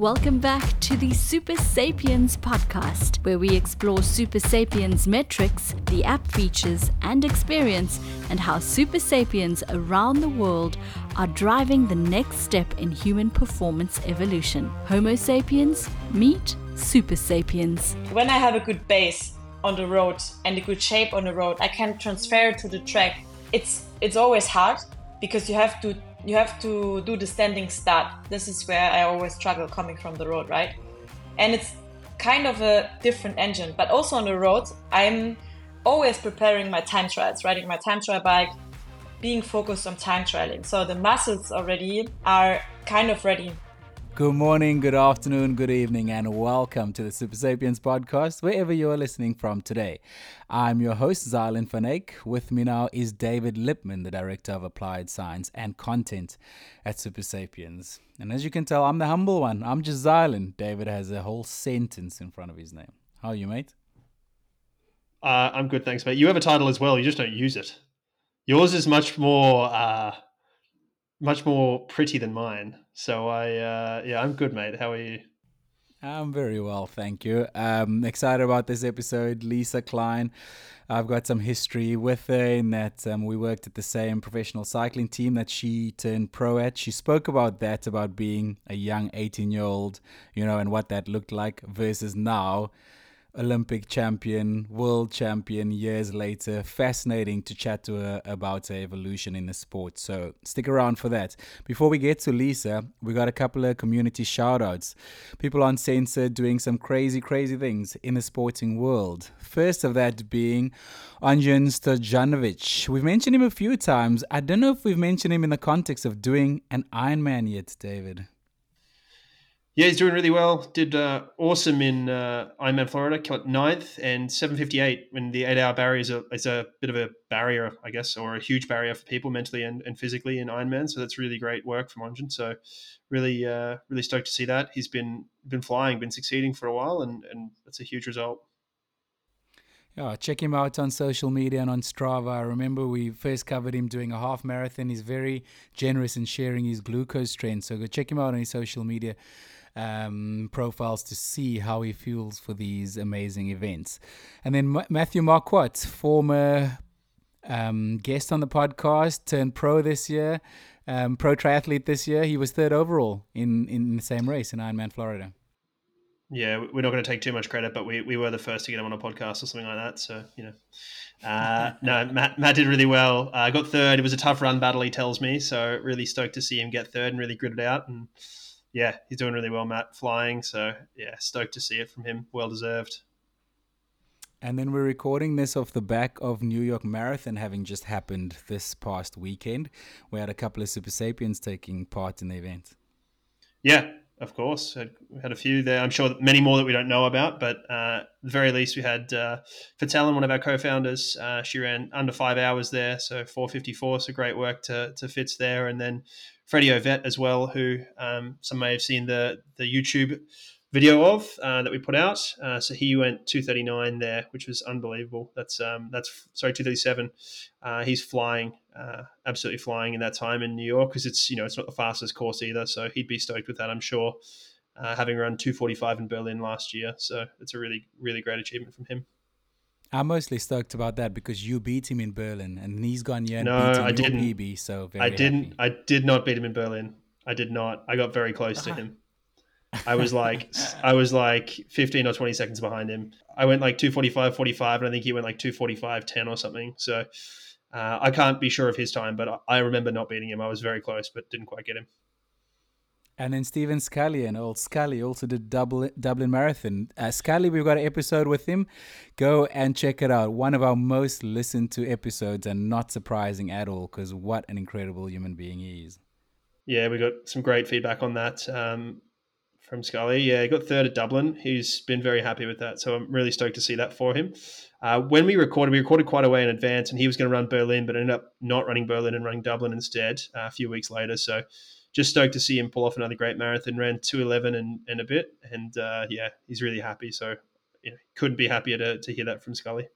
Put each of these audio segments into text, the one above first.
Welcome back to the Super Sapiens podcast, where we explore Super Sapiens metrics, the app features and experience, and how Super Sapiens around the world are driving the next step in human performance evolution. Homo sapiens meet Super Sapiens. When I have a good base on the road and a good shape on the road, I can transfer it to the track. It's it's always hard because you have to you have to do the standing start. This is where I always struggle coming from the road, right? And it's kind of a different engine, but also on the road, I'm always preparing my time trials, riding my time trial bike, being focused on time trialing. So the muscles already are kind of ready Good morning, good afternoon, good evening, and welcome to the Super Sapiens podcast, wherever you are listening from today. I'm your host, Xylon van With me now is David Lipman, the Director of Applied Science and Content at Super Sapiens. And as you can tell, I'm the humble one. I'm just Xylon. David has a whole sentence in front of his name. How are you, mate? Uh, I'm good, thanks, mate. You have a title as well, you just don't use it. Yours is much more. Uh much more pretty than mine. So I, uh, yeah, I'm good, mate. How are you? I'm very well, thank you. Um, excited about this episode. Lisa Klein, I've got some history with her in that um, we worked at the same professional cycling team that she turned pro at. She spoke about that, about being a young 18 year old, you know, and what that looked like versus now Olympic champion, world champion years later. Fascinating to chat to her about her evolution in the sport. So stick around for that. Before we get to Lisa, we got a couple of community shout outs. People on Censored doing some crazy, crazy things in the sporting world. First of that being Anjan Stojanovic. We've mentioned him a few times. I don't know if we've mentioned him in the context of doing an Ironman yet, David. Yeah, he's doing really well. Did uh, awesome in uh, Ironman Florida, got ninth and 758 when the eight hour barrier is a, is a bit of a barrier, I guess, or a huge barrier for people mentally and, and physically in Ironman. So that's really great work from Anjan. So really, uh, really stoked to see that. He's been been flying, been succeeding for a while, and, and that's a huge result. Yeah, check him out on social media and on Strava. I remember we first covered him doing a half marathon. He's very generous in sharing his glucose trend. So go check him out on his social media um, profiles to see how he feels for these amazing events. And then M- Matthew Marquardt, former um, guest on the podcast, turned pro this year, um, pro triathlete this year. He was third overall in, in the same race in Ironman Florida. Yeah, we're not going to take too much credit, but we, we were the first to get him on a podcast or something like that. So, you know, uh, no, Matt, Matt did really well. I uh, got third. It was a tough run battle, he tells me. So, really stoked to see him get third and really grit it out. And yeah, he's doing really well, Matt, flying. So yeah, stoked to see it from him. Well deserved. And then we're recording this off the back of New York Marathon having just happened this past weekend. We had a couple of Super Sapiens taking part in the event. Yeah, of course. We had a few there. I'm sure many more that we don't know about, but uh, at the very least, we had uh, Fatalen, one of our co-founders. Uh, she ran under five hours there, so 454. So great work to to Fitz there, and then Freddie Ovett as well, who um, some may have seen the the YouTube video of uh, that we put out. Uh, so he went 239 there, which was unbelievable. That's um, that's sorry 237. Uh, he's flying, uh, absolutely flying in that time in New York because it's you know it's not the fastest course either. So he'd be stoked with that, I'm sure. Uh, having run 245 in Berlin last year, so it's a really really great achievement from him. I'm mostly stoked about that because you beat him in Berlin, and he's gone yeah. No, I didn't. PB, so I didn't. Happy. I did not beat him in Berlin. I did not. I got very close to him. I was like, I was like 15 or 20 seconds behind him. I went like 245, 45, and I think he went like 245, 10 or something. So uh, I can't be sure of his time, but I remember not beating him. I was very close, but didn't quite get him. And then Stephen Scully and old Scully also did Dublin, Dublin Marathon. Uh, Scully, we've got an episode with him. Go and check it out. One of our most listened to episodes, and not surprising at all, because what an incredible human being he is. Yeah, we got some great feedback on that um, from Scully. Yeah, he got third at Dublin. He's been very happy with that, so I'm really stoked to see that for him. Uh, when we recorded, we recorded quite a way in advance, and he was going to run Berlin, but ended up not running Berlin and running Dublin instead uh, a few weeks later. So just stoked to see him pull off another great marathon. Ran two eleven and, and a bit, and uh, yeah, he's really happy. So you couldn't be happier to to hear that from Scully.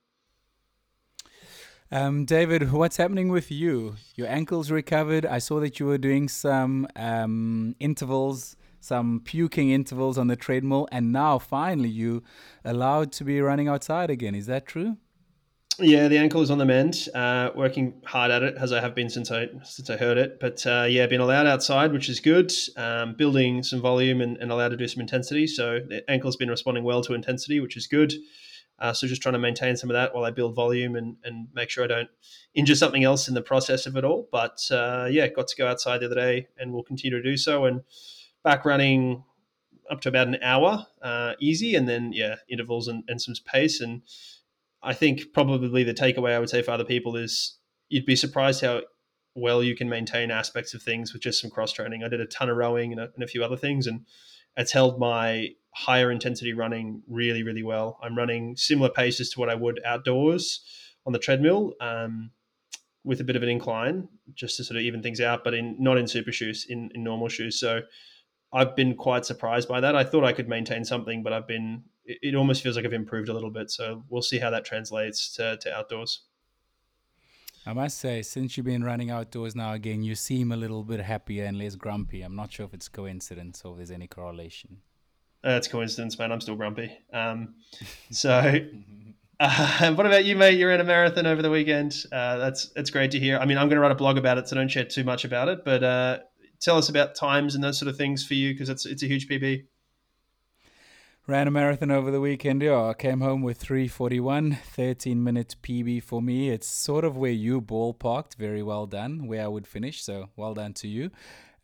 Um, David, what's happening with you? Your ankle's recovered. I saw that you were doing some um, intervals, some puking intervals on the treadmill, and now finally you allowed to be running outside again. Is that true? Yeah, the ankle is on the mend. Uh, working hard at it as I have been since I since I heard it. But uh, yeah, been allowed outside, which is good. Um, building some volume and, and, allowed to do some intensity. So the ankle's been responding well to intensity, which is good. Uh, so just trying to maintain some of that while I build volume and, and make sure I don't injure something else in the process of it all. But uh, yeah, got to go outside the other day and we'll continue to do so. And back running up to about an hour, uh, easy, and then yeah, intervals and, and some pace and I think probably the takeaway I would say for other people is you'd be surprised how well you can maintain aspects of things with just some cross training. I did a ton of rowing and a, and a few other things, and it's held my higher intensity running really, really well. I'm running similar paces to what I would outdoors on the treadmill. Um, with a bit of an incline just to sort of even things out, but in not in super shoes, in, in normal shoes. So I've been quite surprised by that. I thought I could maintain something, but I've been it, it almost feels like I've improved a little bit. So we'll see how that translates to, to outdoors. I must say, since you've been running outdoors now again, you seem a little bit happier and less grumpy. I'm not sure if it's coincidence or if there's any correlation. That's uh, coincidence, man. I'm still grumpy. Um, so, uh, what about you, mate? You're in a marathon over the weekend. Uh, that's it's great to hear. I mean, I'm going to write a blog about it, so don't share too much about it. But uh, tell us about times and those sort of things for you because it's it's a huge PB. Ran a marathon over the weekend. Yeah, I came home with 341, 13 minute PB for me. It's sort of where you ballparked. Very well done, where I would finish. So well done to you.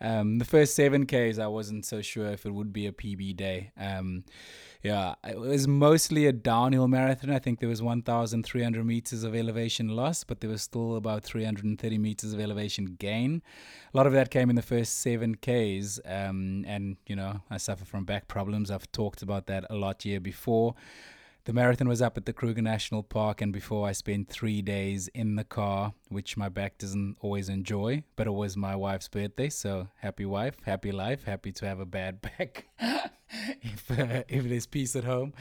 Um, the first seven Ks, I wasn't so sure if it would be a PB day. Um, yeah, it was mostly a downhill marathon. I think there was 1,300 meters of elevation loss, but there was still about 330 meters of elevation gain. A lot of that came in the first seven Ks. Um, and, you know, I suffer from back problems. I've talked about that a lot year before. The marathon was up at the Kruger National Park, and before I spent three days in the car, which my back doesn't always enjoy, but it was my wife's birthday, so happy wife, happy life, happy to have a bad back if, uh, if there's peace at home.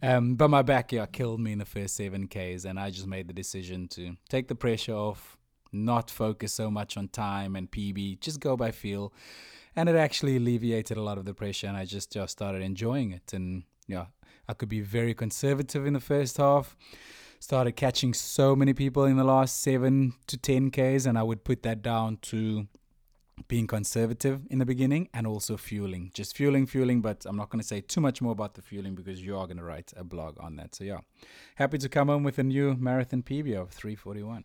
Um, but my back, yeah, killed me in the first seven Ks, and I just made the decision to take the pressure off, not focus so much on time and PB, just go by feel. And it actually alleviated a lot of the pressure, and I just, just started enjoying it. And yeah, I could be very conservative in the first half. Started catching so many people in the last seven to 10 Ks, and I would put that down to being conservative in the beginning and also fueling. Just fueling, fueling, but I'm not going to say too much more about the fueling because you are going to write a blog on that. So, yeah, happy to come home with a new marathon PB of 341.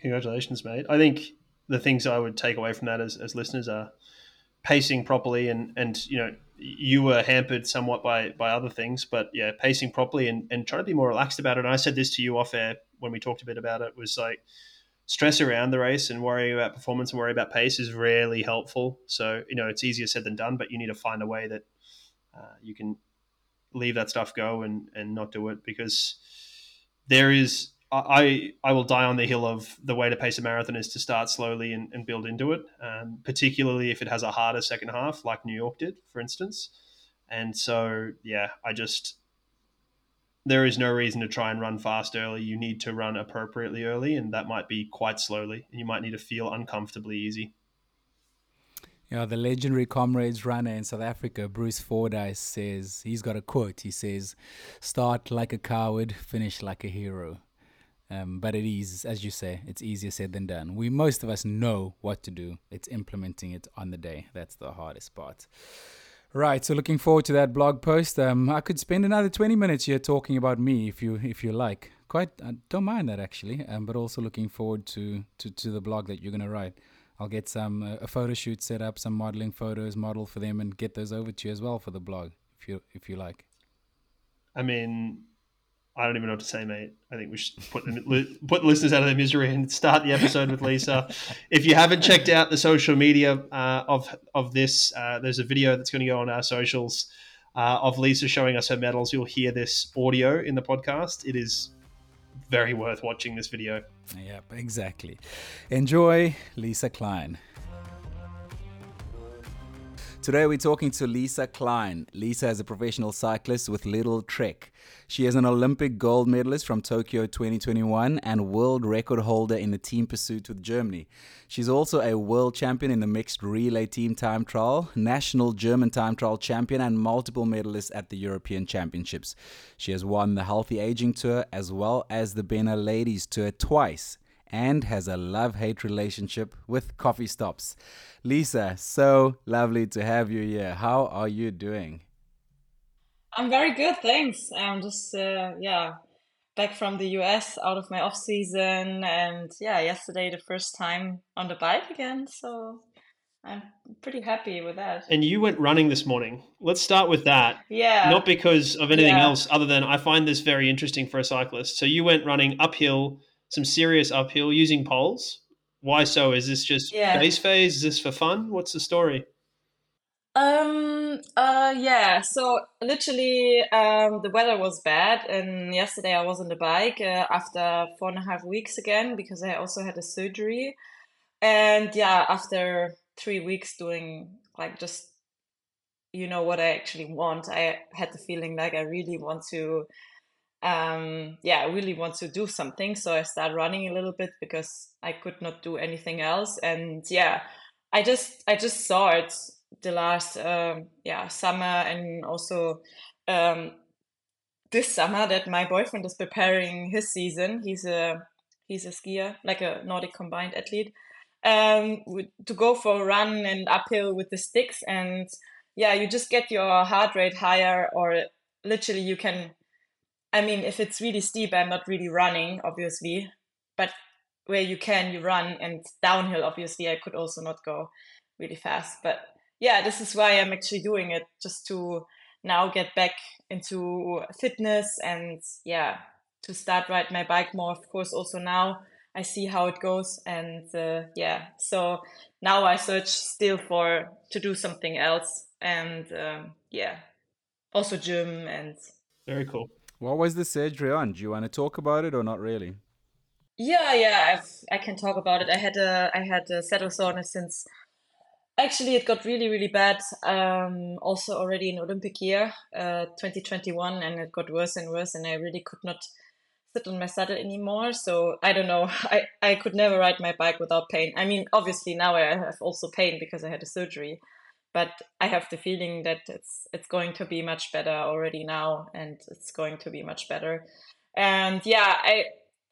Congratulations, mate. I think the things I would take away from that as, as listeners are pacing properly and, and you know, you were hampered somewhat by by other things, but yeah, pacing properly and, and trying to be more relaxed about it. And I said this to you off air when we talked a bit about it was like stress around the race and worrying about performance and worry about pace is rarely helpful. So you know it's easier said than done, but you need to find a way that uh, you can leave that stuff go and and not do it because there is I, I will die on the hill of the way to pace a marathon is to start slowly and, and build into it, um, particularly if it has a harder second half, like New York did, for instance. And so, yeah, I just, there is no reason to try and run fast early. You need to run appropriately early, and that might be quite slowly. And you might need to feel uncomfortably easy. Yeah, the legendary Comrades runner in South Africa, Bruce Fordyce, says he's got a quote. He says, Start like a coward, finish like a hero. Um, but it is, as you say, it's easier said than done. We most of us know what to do. It's implementing it on the day. That's the hardest part. Right. So looking forward to that blog post. Um, I could spend another twenty minutes here talking about me, if you if you like. Quite, I don't mind that actually. Um, but also looking forward to to, to the blog that you're gonna write. I'll get some uh, a photo shoot set up, some modeling photos, model for them, and get those over to you as well for the blog, if you if you like. I mean, I don't even know what to say, mate. I think we should put put the listeners out of their misery and start the episode with Lisa. if you haven't checked out the social media uh, of of this, uh, there's a video that's going to go on our socials uh, of Lisa showing us her medals. You'll hear this audio in the podcast. It is very worth watching this video. Yep, exactly. Enjoy, Lisa Klein. Today we're talking to Lisa Klein. Lisa is a professional cyclist with Lidl Trek. She is an Olympic gold medalist from Tokyo 2021 and world record holder in the team pursuit with Germany. She's also a world champion in the mixed relay team time trial, national German time trial champion, and multiple medalists at the European Championships. She has won the Healthy Aging Tour as well as the Bene Ladies Tour twice and has a love hate relationship with coffee stops. Lisa, so lovely to have you here. How are you doing? I'm very good, thanks. I'm just, uh, yeah, back from the US out of my off season. And yeah, yesterday, the first time on the bike again. So I'm pretty happy with that. And you went running this morning. Let's start with that. Yeah. Not because of anything yeah. else, other than I find this very interesting for a cyclist. So you went running uphill some serious uphill using poles. Why so? Is this just yeah. base phase? Is this for fun? What's the story? Um. Uh. Yeah. So literally, um, the weather was bad, and yesterday I was on the bike uh, after four and a half weeks again because I also had a surgery, and yeah, after three weeks doing like just, you know, what I actually want, I had the feeling like I really want to um, yeah, I really want to do something. So I started running a little bit because I could not do anything else. And yeah, I just I just saw it the last um, yeah summer and also um, this summer that my boyfriend is preparing his season. He's a he's a skier, like a Nordic combined athlete, um, to go for a run and uphill with the sticks. And yeah, you just get your heart rate higher, or literally you can I mean, if it's really steep, I'm not really running, obviously, but where you can, you run, and downhill, obviously, I could also not go really fast. But yeah, this is why I'm actually doing it, just to now get back into fitness and yeah, to start ride my bike more. Of course, also now I see how it goes, and uh, yeah, so now I search still for to do something else, and um, yeah, also gym and very cool. What was the surgery on? Do you want to talk about it or not really? Yeah, yeah, I've, I can talk about it. I had a I had a saddle soreness since actually it got really really bad. Um, also already in Olympic year, uh, 2021, and it got worse and worse, and I really could not sit on my saddle anymore. So I don't know. I I could never ride my bike without pain. I mean, obviously now I have also pain because I had a surgery but I have the feeling that it's it's going to be much better already now, and it's going to be much better. And yeah, I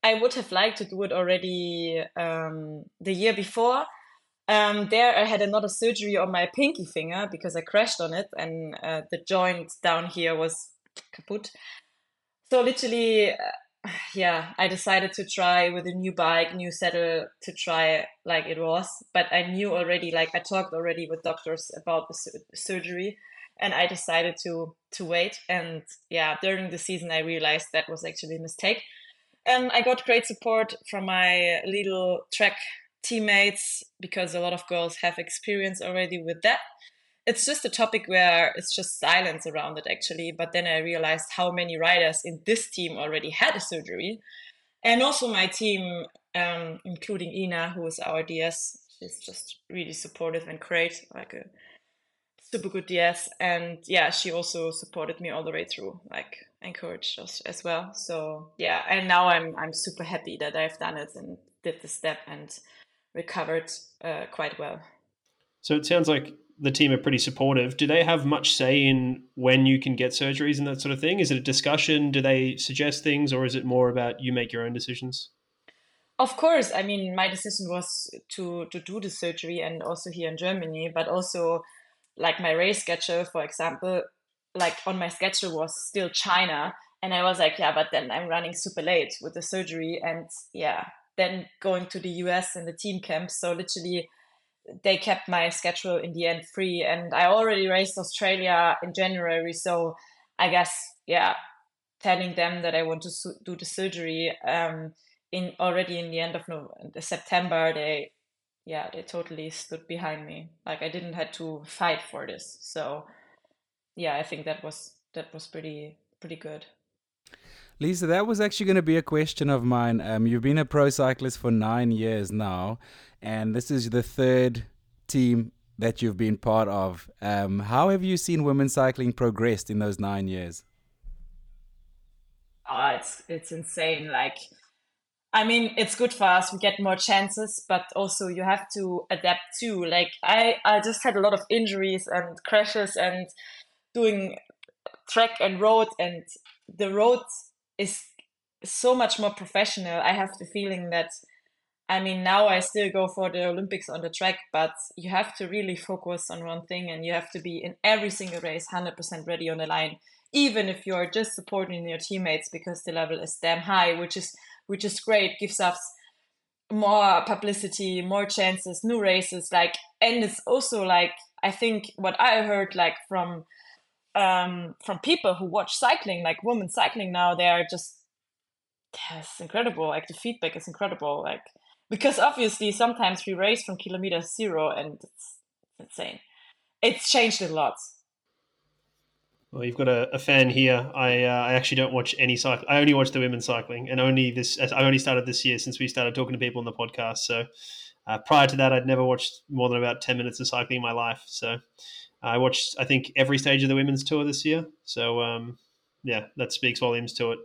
I would have liked to do it already um, the year before. Um, there, I had another surgery on my pinky finger because I crashed on it, and uh, the joint down here was kaput. So literally, uh, yeah, I decided to try with a new bike, new saddle to try like it was. But I knew already, like I talked already with doctors about the su- surgery, and I decided to to wait. And yeah, during the season, I realized that was actually a mistake. And I got great support from my Lidl Trek teammates because a lot of girls have experience already with that it's just a topic where it's just silence around it actually. But then i realized how many riders in this team already had a surgery. And also my team um, including ina who is our ds she's just really supportive and great like a super good ds and yeah she also supported me all the way through like encouraged us as well. So yeah and now i'm i'm super happy that i've done it and did the step and recovered uh, quite well. So it sounds like the team are pretty supportive. Do they have much say in when you can get surgeries and that sort of thing? Is it a discussion? Do they suggest things, or is it more about you make your own decisions? Of course, I mean, my decision was to to do the surgery, and also here in Germany, but also like my race schedule, for example, like on my schedule was still China, and I was like, yeah, but then I'm running super late with the surgery, and yeah, then going to the US and the team camp, so literally they kept my schedule in the end free and i already raced australia in january so i guess yeah telling them that i want to su- do the surgery um in already in the end of no- september they yeah they totally stood behind me. Like i didn't had to fight for this. So yeah i think that was that was pretty pretty good Lisa, that was actually going to be a question of mine. Um, you've been a pro cyclist for nine years now, and this is the third team that you've been part of. Um, how have you seen women's cycling progressed in those nine years? Oh, it's it's insane. Like, I mean, it's good for us. We get more chances, but also you have to adapt too. Like, I I just had a lot of injuries and crashes and doing track and road, and the road is so much more professional. I have the feeling that I mean, now I still go for the Olympics on the track, but you have to really focus on one thing and you have to be in every single race 100% ready on the line, even if you're just supporting your teammates because the level is damn high, which is which is great, gives us more publicity, more chances, new races, like and it's also like I think what I heard like from um from people who watch cycling, like women cycling now, they are just it's incredible. Like the feedback is incredible. Like because obviously sometimes we race from kilometer zero and it's insane. It's changed a lot. Well, you've got a, a fan here. I uh, I actually don't watch any cycle. I only watch the women's cycling, and only this. I only started this year since we started talking to people on the podcast. So uh, prior to that, I'd never watched more than about ten minutes of cycling in my life. So I watched, I think, every stage of the women's tour this year. So um, yeah, that speaks volumes to it.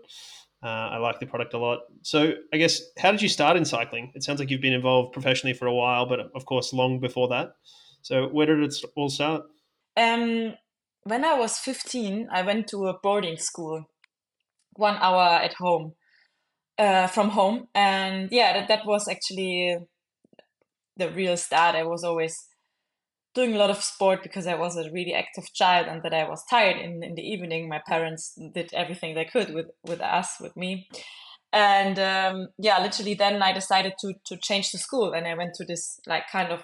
Uh, I like the product a lot. So, I guess, how did you start in cycling? It sounds like you've been involved professionally for a while, but of course, long before that. So, where did it all start? Um, when I was 15, I went to a boarding school, one hour at home, uh, from home. And yeah, that, that was actually the real start. I was always doing a lot of sport because I was a really active child and that I was tired in, in the evening. My parents did everything they could with, with us, with me. And um, yeah, literally then I decided to, to change the school and I went to this like kind of,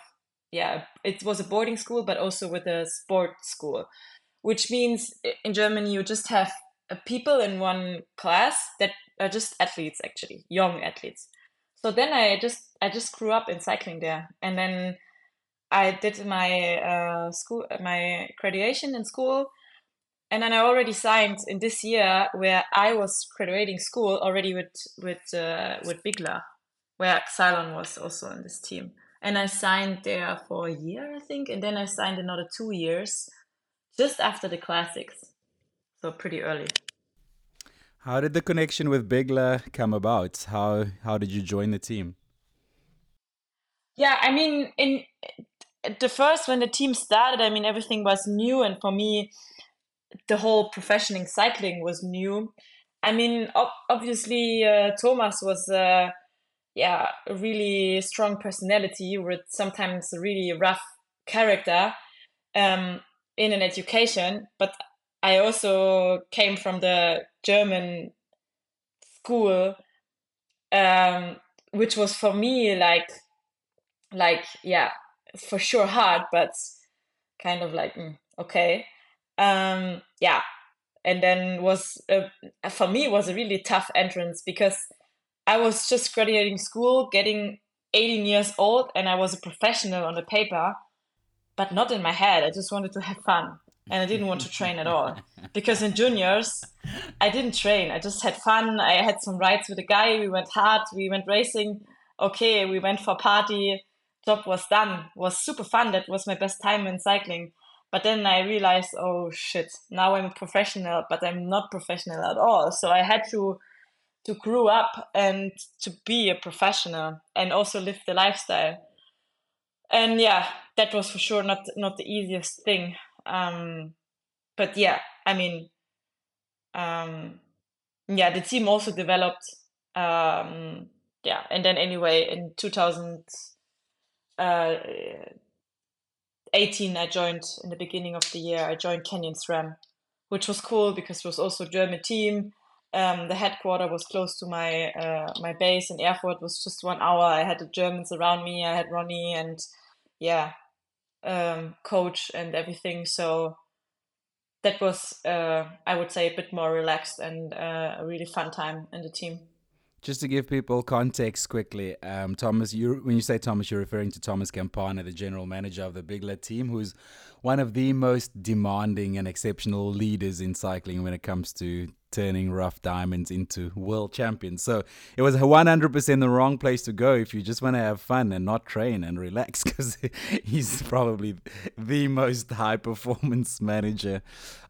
yeah, it was a boarding school, but also with a sport school, which means in Germany you just have uh, people in one class that are just athletes actually, young athletes. So then I just, I just grew up in cycling there. And then I did my uh, school, my graduation in school, and then I already signed in this year where I was graduating school already with with uh, with Bigla, where Xylon was also in this team, and I signed there for a year, I think, and then I signed another two years, just after the classics, so pretty early. How did the connection with Bigla come about? How how did you join the team? Yeah, I mean, in the first when the team started, I mean everything was new, and for me, the whole professional cycling was new. I mean, obviously, uh, Thomas was, uh, yeah, a really strong personality with sometimes a really rough character um, in an education. But I also came from the German school, um, which was for me like, like yeah, for sure hard, but kind of like mm, okay, um, yeah. And then was uh, for me was a really tough entrance because I was just graduating school, getting 18 years old, and I was a professional on the paper, but not in my head. I just wanted to have fun and I didn't want to train at all because in juniors I didn't train. I just had fun. I had some rides with a guy. We went hard. We went racing. Okay, we went for party job was done was super fun that was my best time in cycling. But then i realized oh shit now i'm professional but i'm not professional at all. So i had to to grow up and to be a professional and also live the lifestyle. And yeah that was for sure not not the easiest thing. Um but yeah i mean um yeah the team also developed um yeah and then anyway in 2000 uh, 18, I joined in the beginning of the year. I joined Canyon SRAM, which was cool because it was also a German team. Um, the headquarter was close to my uh, my base in Erfurt. Was just one hour. I had the Germans around me. I had Ronnie and yeah, um, coach and everything. So that was uh, I would say a bit more relaxed and uh, a really fun time in the team. Just to give people context quickly, um, Thomas, you when you say Thomas, you're referring to Thomas Campana, the general manager of the Bigla team, who's one of the most demanding and exceptional leaders in cycling when it comes to turning rough diamonds into world champions. So it was 100% the wrong place to go if you just want to have fun and not train and relax because he's probably the most high performance manager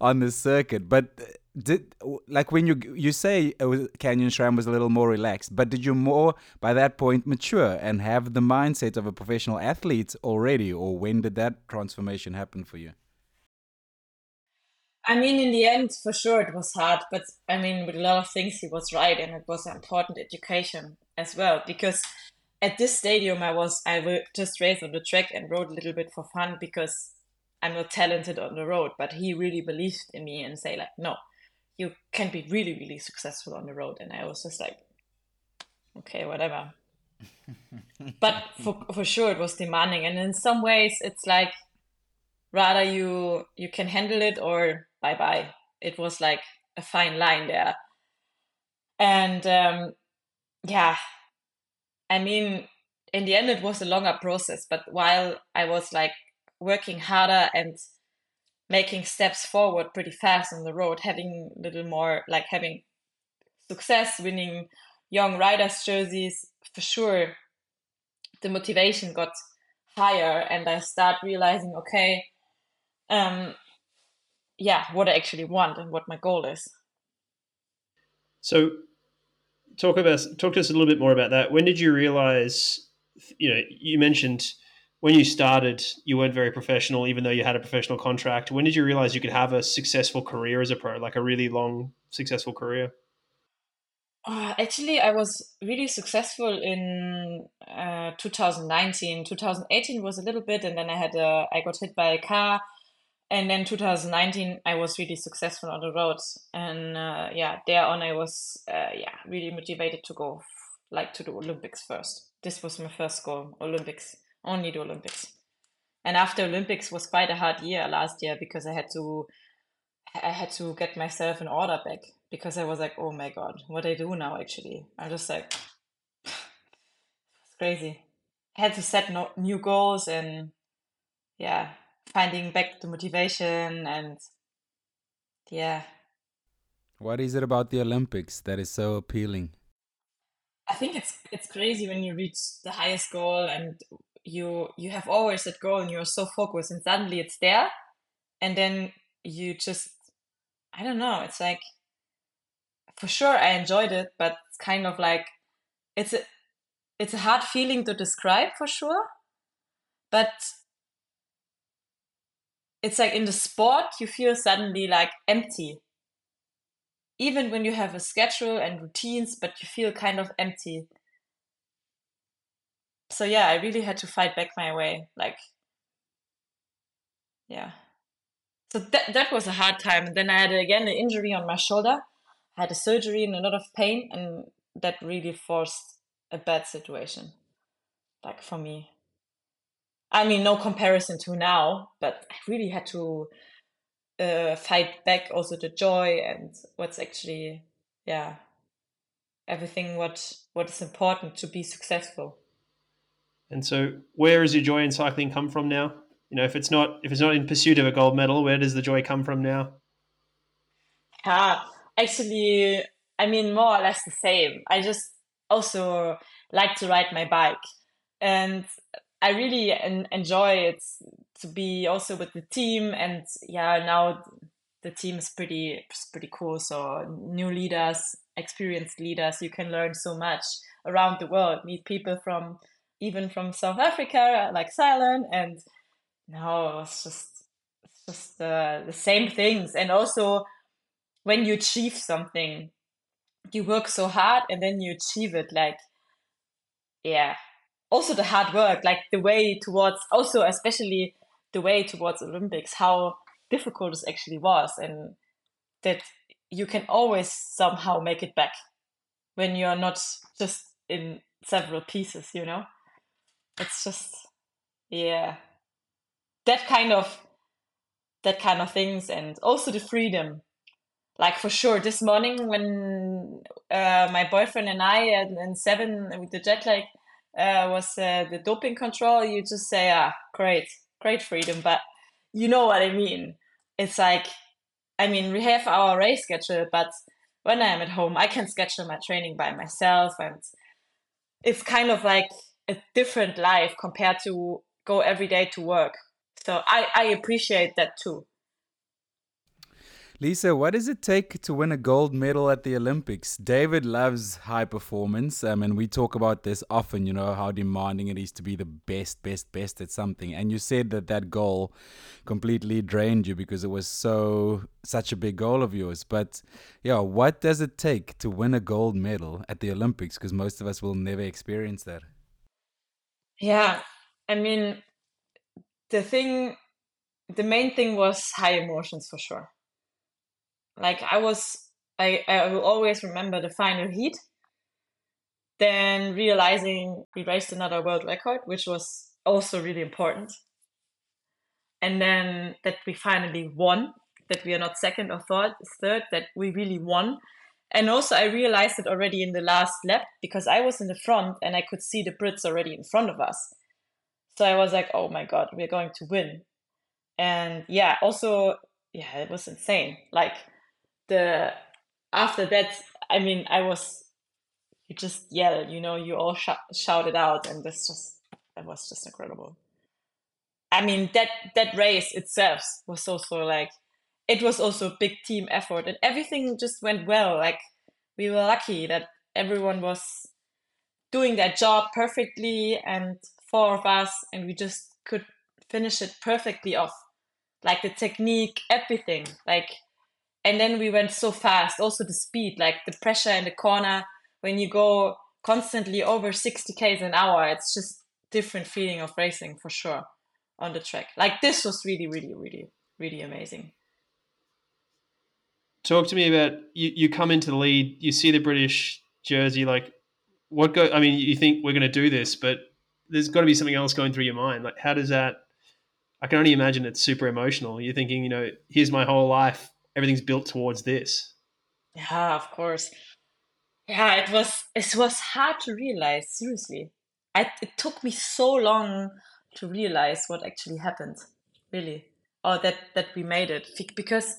on the circuit. But did like when you you say uh, Canyon SRAM was a little more relaxed, but did you more by that point mature and have the mindset of a professional athlete already, or when did that transformation happen for you? I mean, in the end, for sure, it was hard, but I mean, with a lot of things, he was right, and it was important education as well. Because at this stadium, I was I just raced on the track and rode a little bit for fun because I'm not talented on the road, but he really believed in me and say like, no, you can be really, really successful on the road. And I was just like, okay, whatever. but for for sure, it was demanding, and in some ways, it's like rather you you can handle it or bye bye. It was like a fine line there. And um, yeah, I mean, in the end, it was a longer process. But while I was like working harder and making steps forward pretty fast on the road, having a little more like having success, winning young riders' jerseys, for sure, the motivation got higher, and I start realizing, okay, um, yeah, what I actually want and what my goal is. So, talk about talk to us a little bit more about that. When did you realize? You know, you mentioned when you started, you weren't very professional, even though you had a professional contract. When did you realize you could have a successful career as a pro, like a really long, successful career? Uh, actually, I was really successful in uh, 2019. 2018 was a little bit, and then I had a, I got hit by a car and then 2019 i was really successful on the roads and uh, yeah there on i was uh, yeah really motivated to go like to the olympics first this was my first goal olympics only the olympics and after olympics was quite a hard year last year because i had to i had to get myself in order back because i was like oh my god what i do now actually I'm just like it's crazy i had to set no, new goals and yeah finding back the motivation and yeah. What is it about the Olympics that is so appealing? I think it's it's crazy when you reach the highest goal and you you have always that goal and you're so focused and suddenly it's there and then you just I don't know, it's like for sure I enjoyed it, but it's kind of like it's a it's a hard feeling to describe for sure. But it's like in the sport you feel suddenly like empty even when you have a schedule and routines but you feel kind of empty so yeah i really had to fight back my way like yeah. So that, that was a hard time and then i had again an injury on my shoulder. I had a surgery and a lot of pain and that really forced a bad situation like for me. I mean, no comparison to now, but I really had to uh, fight back also the joy and what's actually, yeah, everything what what is important to be successful. And so, where your joy in cycling come from now? You know, if it's not if it's not in pursuit of a gold medal, where does the joy come from now? Yeah, actually, I mean, more or less the same. I just also like to ride my bike, and I really en- enjoy it to be also with the team, and yeah, now the team is pretty pretty cool. So new leaders, experienced leaders, you can learn so much around the world. Meet people from even from South Africa, like Xylon, and no, it's just it's just uh, the same things. And also, when you achieve something, you work so hard, and then you achieve it. Like, yeah, also the hard work, like the way towards, also especially the way towards Olympics, how difficult it actually was, and that you can always somehow make it back when you're not just in several pieces, you know? It's just, yeah, that kind of that kind of things and also the freedom. Like for sure this morning when uh, my boyfriend and i and, and seven with the jet lag uh, was uh, the doping control you just say ah great great freedom. But you know what i mean. It's like i mean we have our race schedule but when i'm at home i can schedule my training by myself and it's kind of like a different life compared to go every day to work so i i appreciate that too Lisa, what does it take to win a gold medal at the Olympics? David loves high performance, um, and we talk about this often, you know, how demanding it is to be the best, best, best at something. And you said that that goal completely drained you because it was so, such a big goal of yours. But yeah, what does it take to win a gold medal at the Olympics? Because most of us will never experience that. Yeah, I mean, the thing, the main thing was high emotions for sure like I was, I, I will always remember the final heat. Then realizing we raced another world record, which was also really important. And then that we finally won, that we are not second or third, third, that we really won. And also, I realized it already in the last lap because I was in the front and I could see the Brits already in front of us. So I was like, oh my God, we're going to win. And yeah, also, yeah, it was insane. Like, the after that, I mean, I was you just yell, you know, you all sh- shouted out, and this just it was just incredible. I mean, that that race itself was also like it was also a big team effort, and everything just went well. Like we were lucky that everyone was doing their job perfectly, and four of us, and we just could finish it perfectly off. Like the technique, everything. Like and then we went so fast also the speed like the pressure in the corner when you go constantly over 60 k's an hour it's just different feeling of racing for sure on the track like this was really really really really amazing talk to me about you, you come into the lead you see the british jersey like what go i mean you think we're going to do this but there's got to be something else going through your mind like how does that i can only imagine it's super emotional you're thinking you know here's my whole life everything's built towards this. Yeah, of course. Yeah, it was it was hard to realize. Seriously, I, it took me so long to realize what actually happened. Really, or that that we made it because,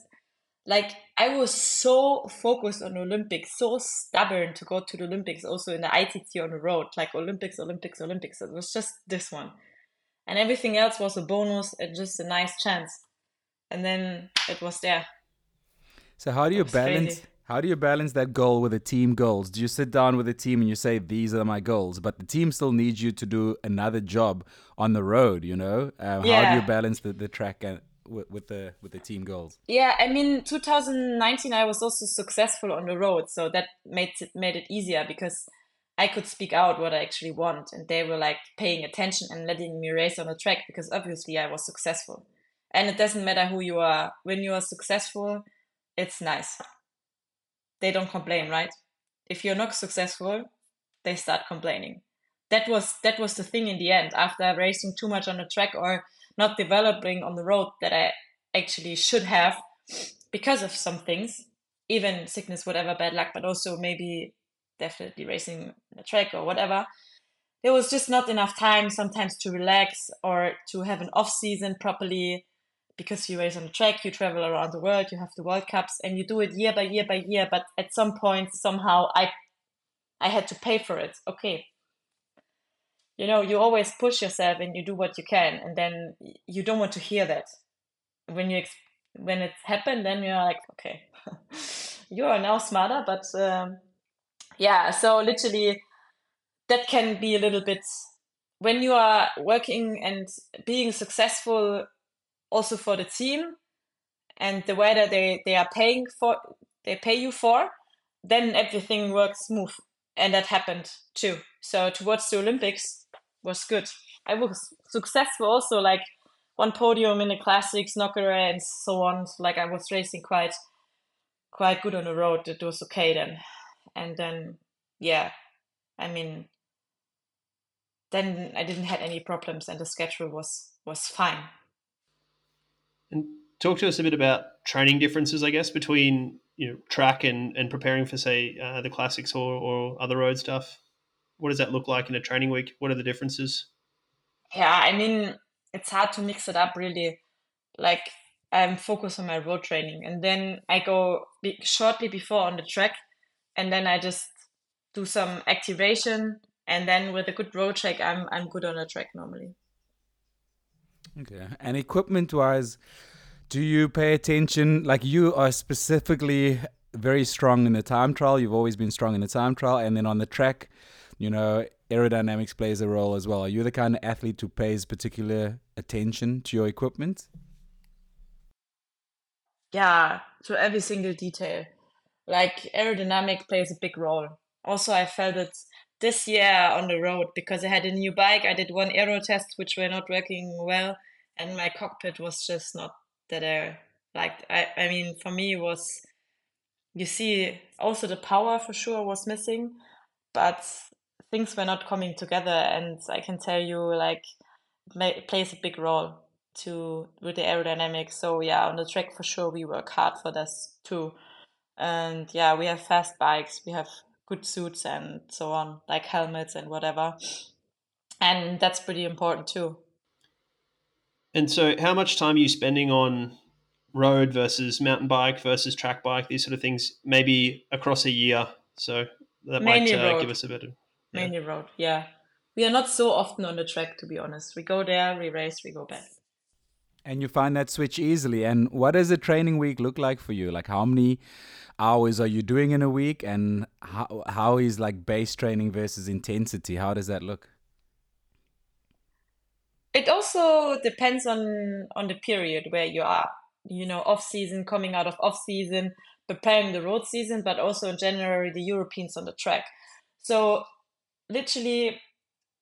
like, I was so focused on Olympics, so stubborn to go to the Olympics. Also in the ITT on the road, like Olympics, Olympics, Olympics. It was just this one, and everything else was a bonus and just a nice chance. And then it was there so how do you balance crazy. how do you balance that goal with the team goals? Do you sit down with the team and you say these are my goals, but the team still needs you to do another job on the road? You know, um, yeah. how do you balance the, the track and with, with the with the team goals? Yeah, I mean, 2019 I was also successful on the road, so that made it made it easier because I could speak out what I actually want, and they were like paying attention and letting me race on the track because obviously I was successful. And it doesn't matter who you are when you are successful it's nice. They don't complain, right? If you're not successful, they start complaining. That was that was the thing in the end. After racing too much on the track or not developing on the road that I actually should have because of some things, even sickness, whatever, bad luck, but also maybe definitely racing the track or whatever. There was just not enough time sometimes to relax or to have an off season properly because you race on the track, you travel around the world, you have the World Cups, and you do it year by year by year. But at some point, somehow, I, I had to pay for it. Okay, you know, you always push yourself and you do what you can, and then you don't want to hear that. When you when it happened, then you're like, okay, you are now smarter. But um, yeah, so literally, that can be a little bit when you are working and being successful also for the team and the way that they, they are paying for they pay you for, then everything works smooth. And that happened too. So towards the Olympics was good. I was successful also like one podium in the classics, Nokere and so on. Like I was racing quite quite good on the road. It was okay then. And then yeah, I mean then I didn't have any problems and the schedule was was fine. And talk to us a bit about training differences, I guess, between you know track and, and preparing for say uh, the classics or, or other road stuff? What does that look like in a training week? What are the differences? Yeah, I mean it's hard to mix it up really. Like I'm focused on my road training, and then I go be- shortly before on the track, and then I just do some activation, and then with a good road check, I'm I'm good on the track normally. Okay, and equipment wise, do you pay attention? Like you are specifically very strong in the time trial. You've always been strong in the time trial, and then on the track, you know, aerodynamics plays a role as well. Are you the kind of athlete who pays particular attention to your equipment? Yeah, to every single detail. Like aerodynamic plays a big role. Also, I felt it this year on the road because I had a new bike. I did one aero test which were not working well, and my cockpit was just not that I liked. I, I mean, for me, it was you see also the power for sure was missing, but things were not coming together. And I can tell you, like, it plays a big role to with the aerodynamics. So yeah, on the track for sure, we work hard for this too. And yeah, we have fast bikes. We have good suits and so on, like helmets and whatever. And that's pretty important too. And so, how much time are you spending on road versus mountain bike versus track bike, these sort of things, maybe across a year? So that Mainly might uh, give us a bit of. Yeah. Mainly road, yeah. We are not so often on the track, to be honest. We go there, we race, we go back. And you find that switch easily. And what does a training week look like for you? Like, how many hours are you doing in a week and how how is like base training versus intensity how does that look it also depends on on the period where you are you know off season coming out of off season preparing the road season but also in january the europeans on the track so literally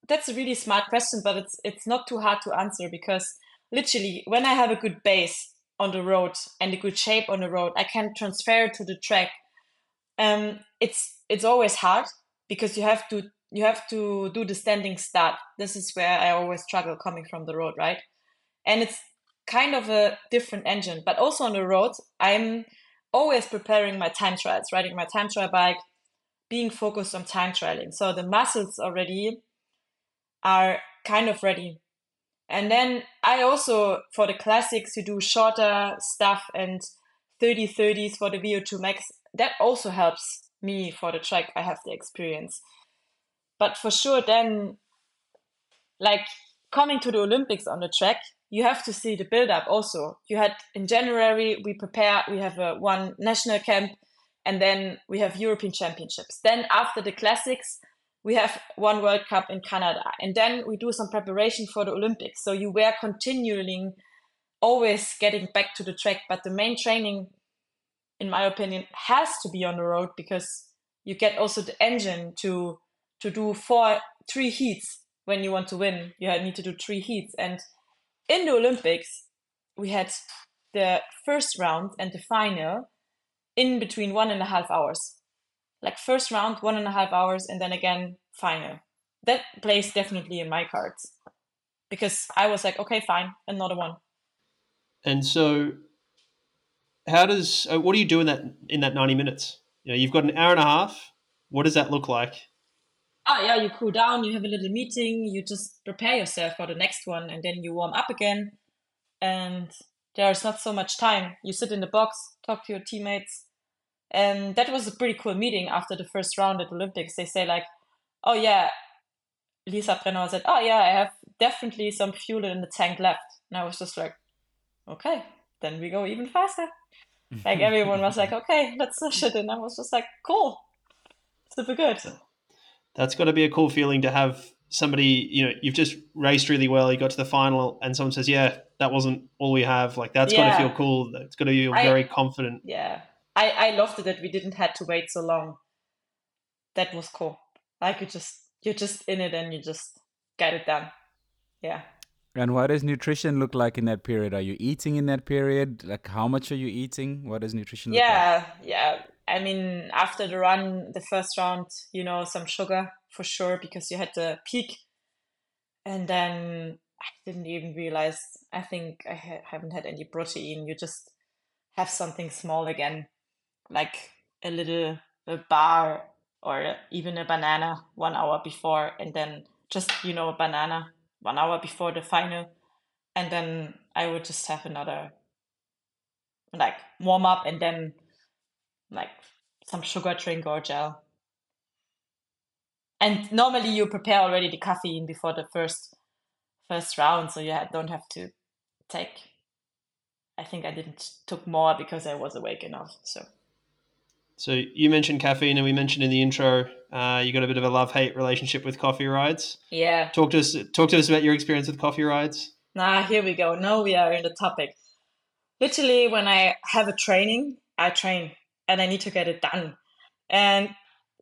that's a really smart question but it's it's not too hard to answer because literally when i have a good base on the road and a good shape on the road, I can transfer to the track. Um, it's it's always hard because you have to you have to do the standing start. This is where I always struggle coming from the road, right? And it's kind of a different engine, but also on the road, I'm always preparing my time trials, riding my time trial bike, being focused on time trialing. So the muscles already are kind of ready and then I also, for the classics, you do shorter stuff and 30 30s for the VO2 max. That also helps me for the track. I have the experience. But for sure, then, like coming to the Olympics on the track, you have to see the build up also. You had in January, we prepare, we have a one national camp, and then we have European championships. Then after the classics, we have one World Cup in Canada, and then we do some preparation for the Olympics. So you were continually always getting back to the track, but the main training, in my opinion, has to be on the road because you get also the engine to to do four three heats when you want to win. You need to do three heats, and in the Olympics we had the first round and the final in between one and a half hours. Like first round one and a half hours and then again final. That plays definitely in my cards. Because i was like okay fine another one. And so how does uh, what do you do in that in that 90 minutes? You know you've got an hour and a half. What does that look like? Oh yeah you cool down you have a little meeting you just prepare yourself for the next one and then you warm up again. And there's not so much time. You sit in the box talk to your teammates and that was a pretty cool meeting after the first round at Olympics. They say like, oh yeah, Lisa Brennauer said, oh yeah, I have definitely some fuel in the tank left. And I was just like, okay, then we go even faster. like everyone was like, okay, let's push it. And I was just like, cool, super good. That's got to be a cool feeling to have somebody, you know, you've just raced really well, you got to the final, and someone says, yeah, that wasn't all we have. Like, that's yeah. got to feel cool. It's got to feel very confident. Yeah. I, I loved it that we didn't had to wait so long. That was cool. Like you just you're just in it and you just get it done. Yeah. And what does nutrition look like in that period? Are you eating in that period? Like how much are you eating? What does nutrition yeah, like? Yeah, I mean, after the run, the first round, you know, some sugar for sure because you had the peak. And then I didn't even realize, I think I ha- haven't had any protein. You just have something small again like a little a bar or even a banana one hour before, and then just you know a banana one hour before the final, and then I would just have another like warm up and then like some sugar drink or gel. And normally you prepare already the caffeine before the first first round, so you don't have to take. I think I didn't took more because I was awake enough. So. So you mentioned caffeine, and we mentioned in the intro, uh, you got a bit of a love hate relationship with coffee rides. Yeah. Talk to us. Talk to us about your experience with coffee rides. Nah, here we go. Now we are in the topic. Literally, when I have a training, I train, and I need to get it done. And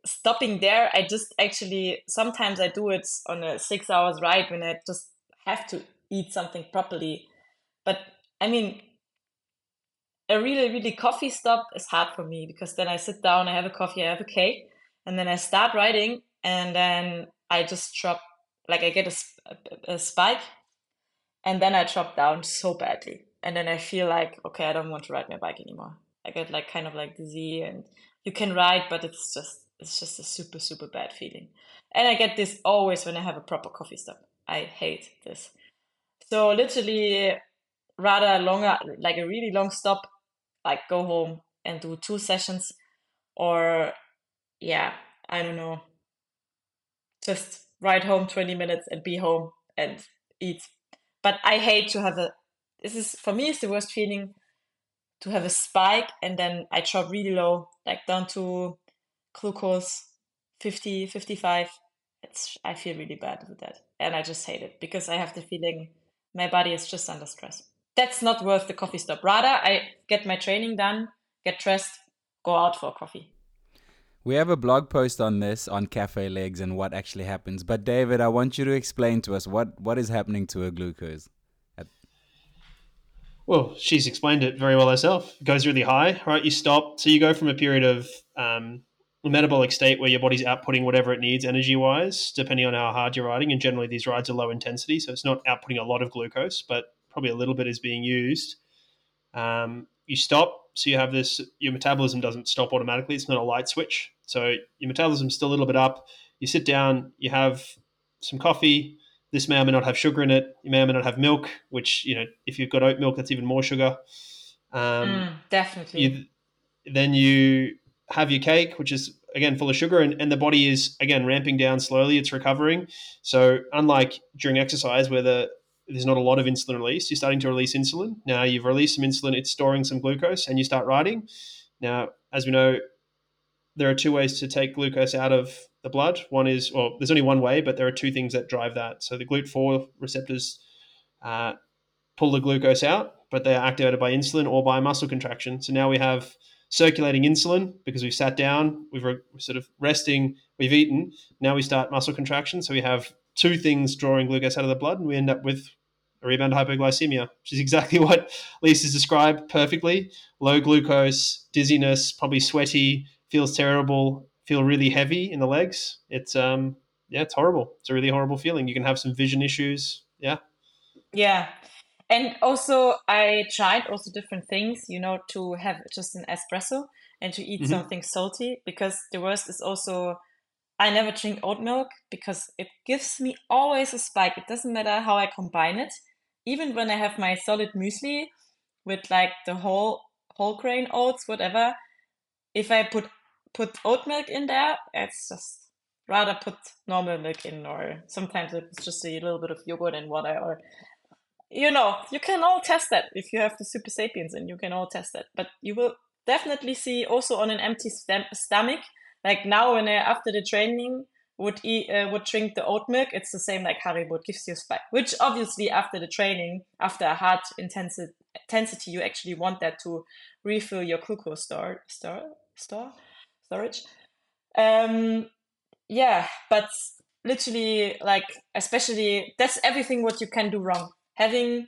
stopping there, I just actually sometimes I do it on a six hours ride when I just have to eat something properly. But I mean, a really, really coffee stop is hard for me because then I sit down, I have a coffee, I have a cake, and then I start writing, and then I just drop, like I get a, a, spike, and then I drop down so badly. And then I feel like, okay, I don't want to ride my bike anymore. I get like kind of like dizzy, and you can ride, but it's just it's just a super super bad feeling. And I get this always when I have a proper coffee stop. I hate this. So literally, rather longer, like a really long stop, like go home and do two sessions, or yeah, I don't know, just ride home twenty minutes and be home and eat. But I hate to have a. This is for me. It's the worst feeling to have a spike and then I drop really low, like down to glucose 50, 55 it's I feel really bad with that, and I just hate it because I have the feeling my body is just under stress. That's not worth the coffee stop. Rather, I get my training done, get dressed, go out for coffee. We have a blog post on this on cafe legs and what actually happens. But David, I want you to explain to us what what is happening to a glucose. Well, she's explained it very well herself. It goes really high, right? You stop, so you go from a period of um, a metabolic state where your body's outputting whatever it needs energy wise, depending on how hard you're riding. And generally, these rides are low intensity, so it's not outputting a lot of glucose, but probably a little bit is being used. Um, you stop, so you have this. Your metabolism doesn't stop automatically; it's not a light switch. So your metabolism's still a little bit up. You sit down, you have some coffee. This may or may not have sugar in it. You may or may not have milk, which you know, if you've got oat milk, that's even more sugar. Um, mm, definitely. You, then you have your cake, which is again full of sugar, and, and the body is again ramping down slowly. It's recovering. So unlike during exercise where the there's not a lot of insulin release. you're starting to release insulin. Now you've released some insulin, it's storing some glucose, and you start riding. Now, as we know, there are two ways to take glucose out of the blood. One is, well, there's only one way, but there are two things that drive that. So the GLUT4 receptors uh, pull the glucose out, but they are activated by insulin or by muscle contraction. So now we have circulating insulin because we've sat down, we've re- sort of resting, we've eaten. Now we start muscle contraction. So we have two things drawing glucose out of the blood, and we end up with a rebound hypoglycemia, which is exactly what Lisa's described perfectly. Low glucose, dizziness, probably sweaty, feels terrible, feel really heavy in the legs. It's um yeah, it's horrible. It's a really horrible feeling. You can have some vision issues. Yeah. Yeah and also i tried also different things you know to have just an espresso and to eat mm-hmm. something salty because the worst is also i never drink oat milk because it gives me always a spike it doesn't matter how i combine it even when i have my solid muesli with like the whole whole grain oats whatever if i put put oat milk in there it's just rather put normal milk in or sometimes it's just a little bit of yogurt and water or you know, you can all test that if you have the super sapiens and you can all test that. But you will definitely see also on an empty stomach. Like now, when I, after the training would eat uh, would drink the oat milk, it's the same like Haribo. It gives you a spike. Which obviously after the training, after a hard intensive intensity, you actually want that to refill your glucose store store store storage. Um, yeah, but literally like especially that's everything what you can do wrong having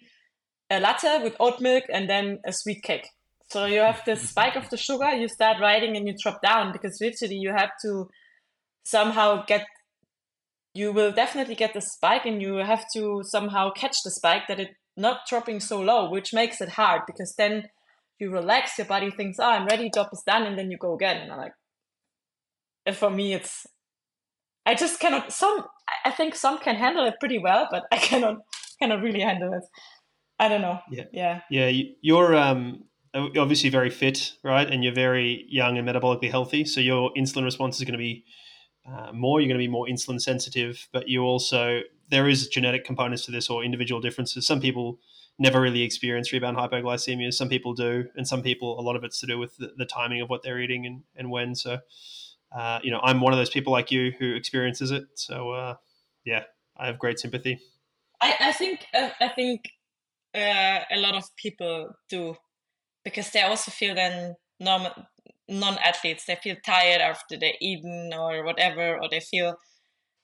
a latte with oat milk and then a sweet cake. So you have the spike of the sugar, you start riding and you drop down because literally you have to somehow get you will definitely get the spike and you have to somehow catch the spike that it not dropping so low, which makes it hard because then you relax, your body thinks, "Oh, I'm ready, job is done," and then you go again. And I'm like, and for me, it's I just cannot. Some I think some can handle it pretty well, but I cannot cannot really handle it. I don't know. Yeah, yeah, yeah. You're um obviously very fit, right? And you're very young and metabolically healthy, so your insulin response is going to be uh, more. You're going to be more insulin sensitive, but you also there is genetic components to this or individual differences. Some people never really experience rebound hypoglycemia. Some people do, and some people a lot of it's to do with the, the timing of what they're eating and, and when. So, uh, you know, I'm one of those people like you who experiences it. So, uh, yeah, I have great sympathy. I, I think uh, I think uh, a lot of people do because they also feel then normal non-athletes they feel tired after they eaten or whatever or they feel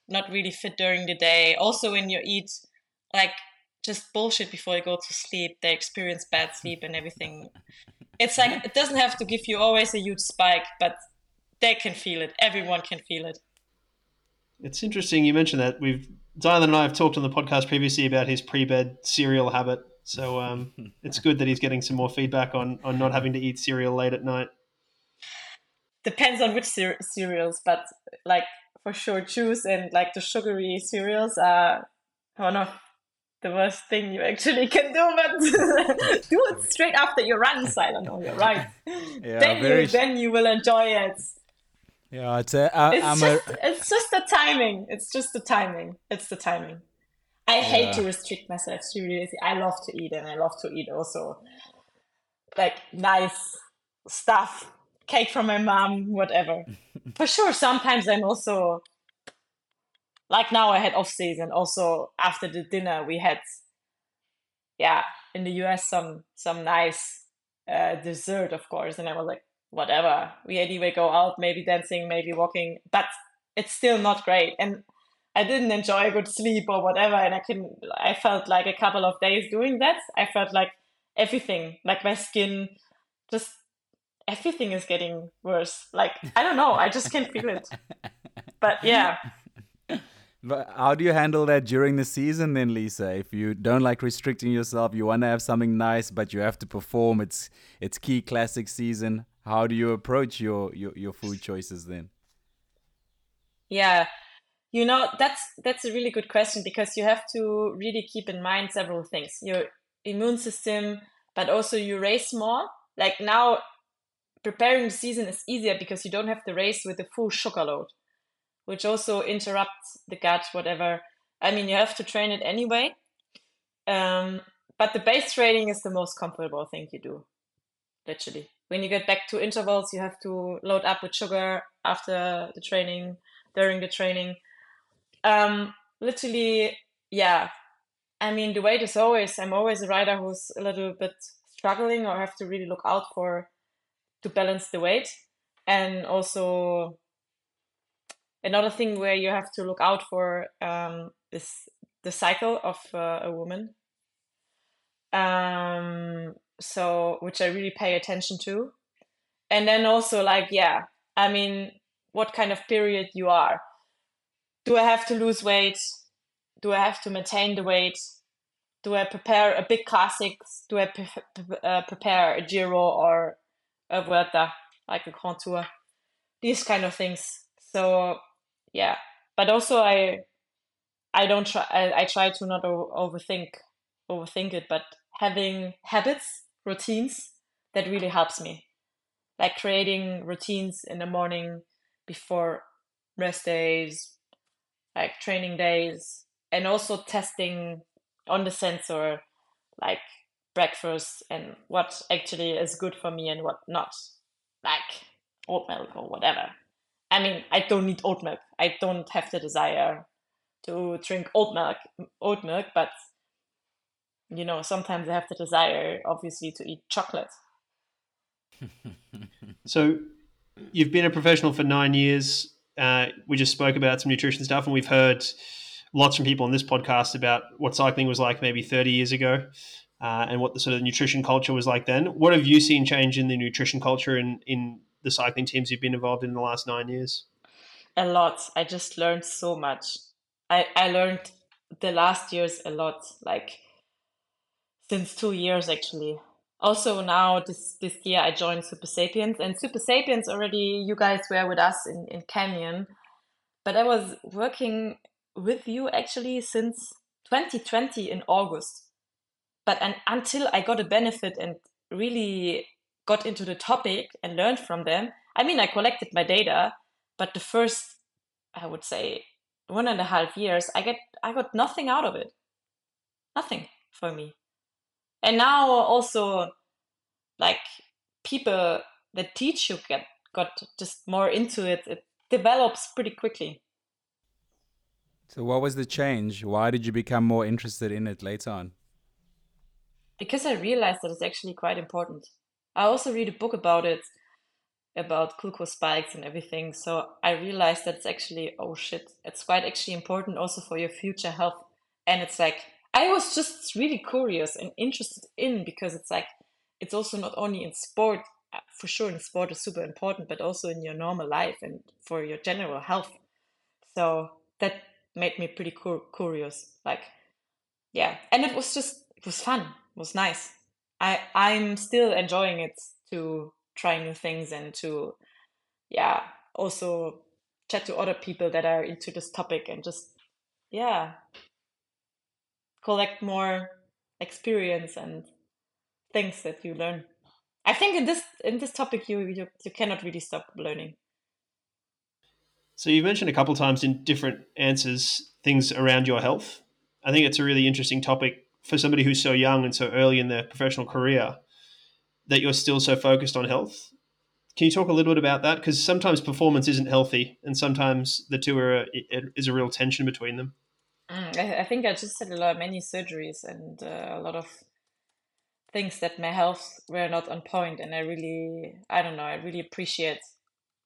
not really fit during the day. Also when you eat like just bullshit before you go to sleep they experience bad sleep and everything. It's like it doesn't have to give you always a huge spike but they can feel it. Everyone can feel it. It's interesting you mentioned that. We've Dylan and I have talked on the podcast previously about his pre-bed cereal habit so um, it's good that he's getting some more feedback on on not having to eat cereal late at night depends on which cer- cereals, but like for sure, juice and like the sugary cereals are one of the worst thing you actually can do. But do it straight after your run, Xylon. Oh, you're right. Yeah, then you then you will enjoy it. Yeah, it's a, I, it's, just, a... it's just the timing. It's just the timing. It's the timing. I yeah. hate to restrict myself seriously. I love to eat and I love to eat also like nice stuff cake from my mom, whatever. For sure, sometimes I'm also like now I had off season. Also after the dinner we had, yeah, in the US some some nice uh, dessert, of course, and I was like, whatever. We anyway go out, maybe dancing, maybe walking, but it's still not great. And I didn't enjoy a good sleep or whatever, and I can I felt like a couple of days doing that. I felt like everything, like my skin, just everything is getting worse. Like I don't know, I just can't feel it. But yeah. But how do you handle that during the season then, Lisa? If you don't like restricting yourself, you want to have something nice, but you have to perform. It's it's key classic season. How do you approach your your, your food choices then? Yeah, you know that's that's a really good question because you have to really keep in mind several things: your immune system, but also you race more. Like now, preparing the season is easier because you don't have to race with the full sugar load, which also interrupts the gut, whatever. I mean, you have to train it anyway. Um, but the base training is the most comfortable thing you do, literally. When you get back to intervals, you have to load up with sugar after the training, during the training. Um, literally, yeah. I mean, the weight is always, I'm always a rider who's a little bit struggling or have to really look out for to balance the weight. And also another thing where you have to look out for um, is the cycle of uh, a woman. Um, so which i really pay attention to. And then also like yeah i mean what kind of period you are do i have to lose weight? Do i have to maintain the weight? Do i prepare a big classics? Do i pre- uh, prepare a giro or a Vuelta, like a Grand Tour, these kind of things. So yeah, but also I I don't try I, I try to not overthink overthink it, but having habits, routines that really helps me. Like creating routines in the morning before rest days, like training days, and also testing on the sensor, like breakfast and what actually is good for me and what not, like oat milk or whatever. I mean, I don't need oat milk. I don't have the desire to drink oat milk, oat milk, but you know, sometimes I have the desire, obviously, to eat chocolate. so, you've been a professional for nine years. Uh, we just spoke about some nutrition stuff, and we've heard lots from people on this podcast about what cycling was like maybe 30 years ago uh, and what the sort of nutrition culture was like then. What have you seen change in the nutrition culture in, in the cycling teams you've been involved in, in the last nine years? A lot. I just learned so much. I, I learned the last years a lot, like since two years actually. Also now this this year I joined Super Sapiens and Super Sapiens already you guys were with us in, in Canyon. But I was working with you actually since 2020 in August. But and until I got a benefit and really got into the topic and learned from them, I mean I collected my data, but the first I would say one and a half years I get I got nothing out of it. Nothing for me and now also like people that teach you get got just more into it it develops pretty quickly. So what was the change? Why did you become more interested in it later on? Because i realized that it's actually quite important. I also read a book about it about glucose spikes and everything so i realized that it's actually oh shit it's quite actually important also for your future health. And it's like I was just really curious and interested in because it's like it's also not only in sport uh, for sure in sport is super important but also in your normal life and for your general health. So that made me pretty cu- curious like yeah. And it was just it was fun. It was nice. I i'm still enjoying it to try new things and to yeah also chat to other people that are into this topic and just yeah collect more experience and things that you learn. I think in this in this topic you you, you cannot really stop learning. So you've mentioned a couple times in different answers things around your health. I think it's a really interesting topic for somebody who's so young and so early in their professional career that you're still so focused on health. Can you talk a little bit about that? Because sometimes performance isn't healthy, and sometimes the two are is a real tension between them. Mm, I, think I just had a lot, of many surgeries and uh, a lot of things that my health were not on point, and I really, I don't know, I really appreciate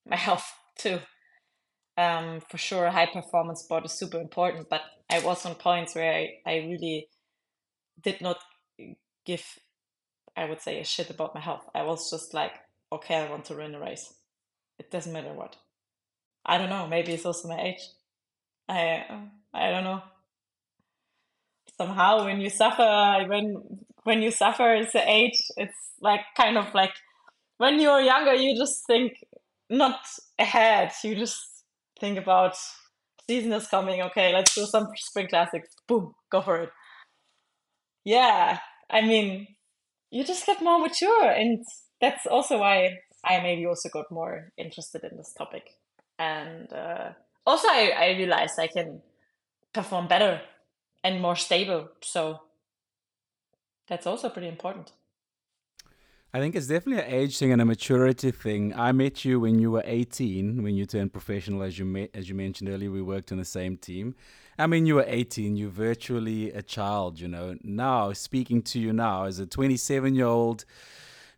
my health too. Um, for sure, high performance sport is super important, but I was on points where I, I really did not give, I would say, a shit about my health. I was just like, okay, I want to run a race. It doesn't matter what. I don't know. Maybe it's also my age. I I don't know. Somehow, when you suffer, when when you suffer as an age, it's like kind of like when you're younger, you just think not ahead. You just think about season is coming. Okay, let's do some spring classics. Boom, go for it. Yeah, I mean, you just get more mature, and that's also why I maybe also got more interested in this topic. And uh, also, I, I realized I can perform better and more stable. So that's also pretty important. I think it's definitely an age thing and a maturity thing. I met you when you were 18, when you turned professional, as you met, as you mentioned earlier. We worked on the same team. I mean, you were 18. You're virtually a child. You know. Now, speaking to you now as a 27 year old,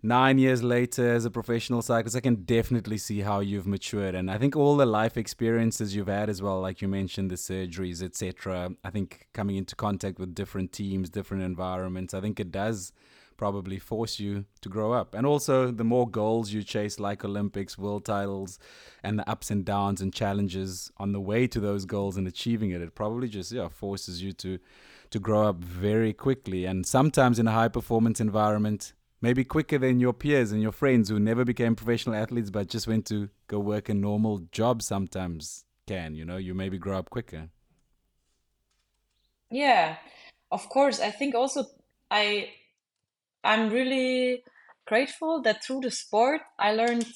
nine years later as a professional cyclist, I can definitely see how you've matured. And I think all the life experiences you've had as well, like you mentioned, the surgeries, etc. I think coming into contact with different teams, different environments, I think it does probably force you to grow up. And also, the more goals you chase, like Olympics, world titles, and the ups and downs and challenges on the way to those goals and achieving it, it probably just yeah forces you to to grow up very quickly. And sometimes in a high performance environment, maybe quicker than your peers and your friends who never became professional athletes but just went to go work a normal job sometimes can you know? You maybe grow up quicker. Yeah of course. I think also i i'm really grateful that through the sport i learned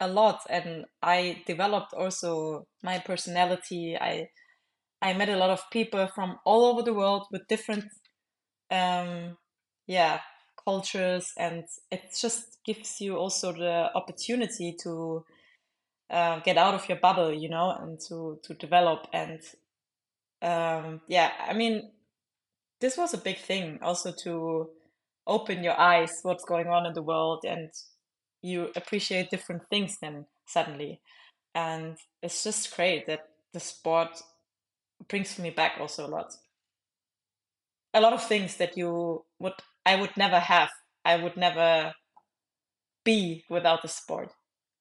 a lot and i developed also my personality. I i met a lot of people from all over the world with different um yeah cultures and it just gives you also the opportunity to uh, get out of your bubble you know and to to develop. And um, yeah i mean this was a big thing also to open your eyes what's going on in the world and you appreciate different things then suddenly. And it's just great that the sport brings me back also a lot. A lot of things that you would I would never have. I would never be without the sport.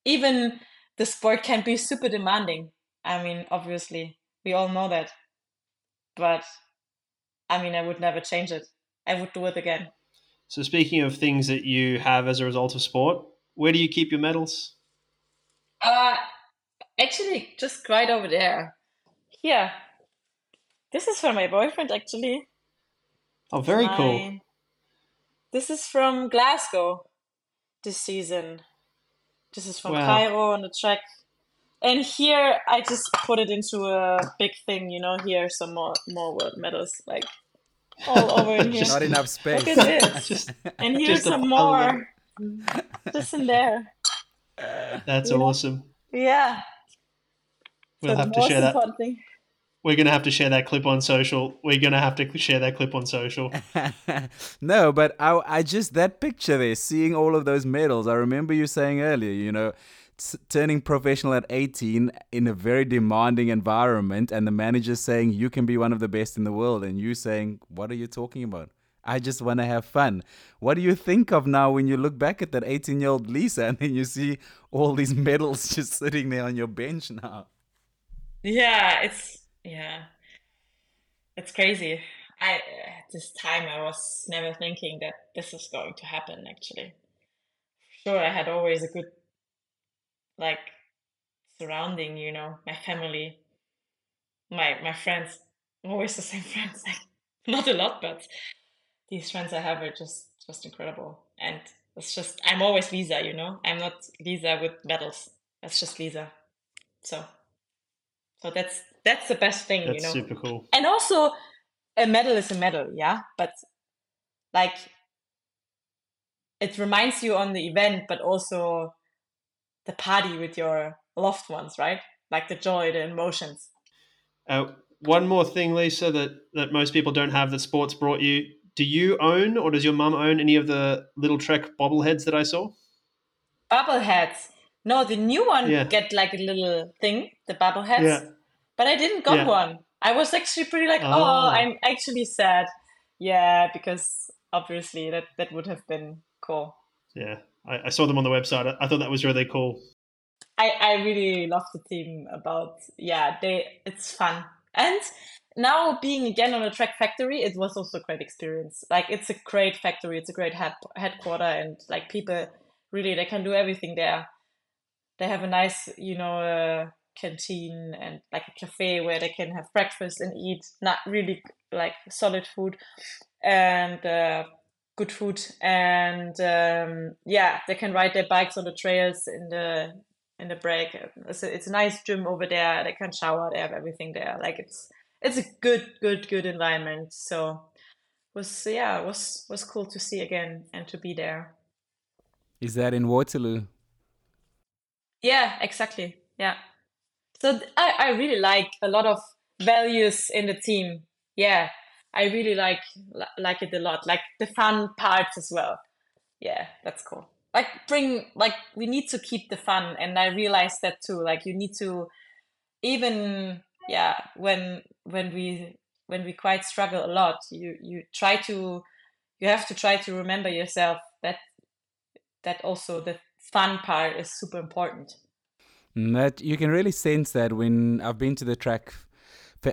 Even the sport can be super demanding. I mean, obviously, we all know that. But I mean, I would never change it. I would do it again. So, speaking of things that you have as a result of sport, where do you keep your medals? Uh, actually, just right over there. Here. This is for my boyfriend, actually. Oh, very my... cool. This is from Glasgow this season. This is from wow. Cairo on the track. And here I just put it into a big thing, you know, here some more more world medals. Like all over in here. Not enough space. Look at this. just, and here's some more. Just in there. That's awesome. Yeah. We'll so have to share that. Thing. We're gonna have to share that clip on social. We're gonna have to share that clip on social. no, but I, I just that picture there, seeing all of those medals. I remember you saying earlier, you know, turning professional at 18 in a very demanding environment and the manager saying you can be one of the best in the world and you saying what are you talking about i just want to have fun what do you think of now when you look back at that 18 year old lisa and then you see all these medals just sitting there on your bench now yeah it's yeah it's crazy i at this time i was never thinking that this is going to happen actually sure i had always a good like surrounding, you know, my family, my my friends, always the same friends, like not a lot, but these friends I have are just just incredible. And it's just I'm always Lisa, you know. I'm not Lisa with medals. That's just Lisa. So so that's that's the best thing, that's you know. Super cool. And also a medal is a medal, yeah. But like it reminds you on the event, but also the party with your loved ones, right? Like the joy, the emotions. Uh, one more thing, Lisa, that, that most people don't have that sports brought you. Do you own or does your mum own any of the Lidl Trek bobbleheads that I saw? Bobbleheads. No, the new one yeah. get like a little thing, the bobbleheads. Yeah. But I didn't got yeah. one. I was actually pretty like, oh. oh, I'm actually sad. Yeah, because obviously that, that would have been cool. Yeah. I, I saw them on the website. I, thought that was really cool. I, I really love the team about yeah they it's fun and now being again on a Trek factory it was also a great experience like it's a great factory it's a great head headquarter and like people really they can do everything there they have a nice you know uh, canteen and like a cafe where they can have breakfast and eat not really like solid food and uh, good food. And um, yeah they can ride their bikes on the trails in the in the break. It's a, it's a nice gym over there. They can shower they have everything there. Like it's it's a good good good environment. So was yeah was was cool to see again and to be there. Is that in waterloo? Yeah exactly. Yeah so I, I really like a lot of values in the team yeah I really like like it a lot. Like the fun parts as well. Yeah, that's cool. Like bring like we need to keep the fun, and I realized that too. Like you need to even yeah when when we when we quite struggle a lot, you you try to you have to try to remember yourself that that also the fun part is super important. That you can really sense that when I've been to the Trek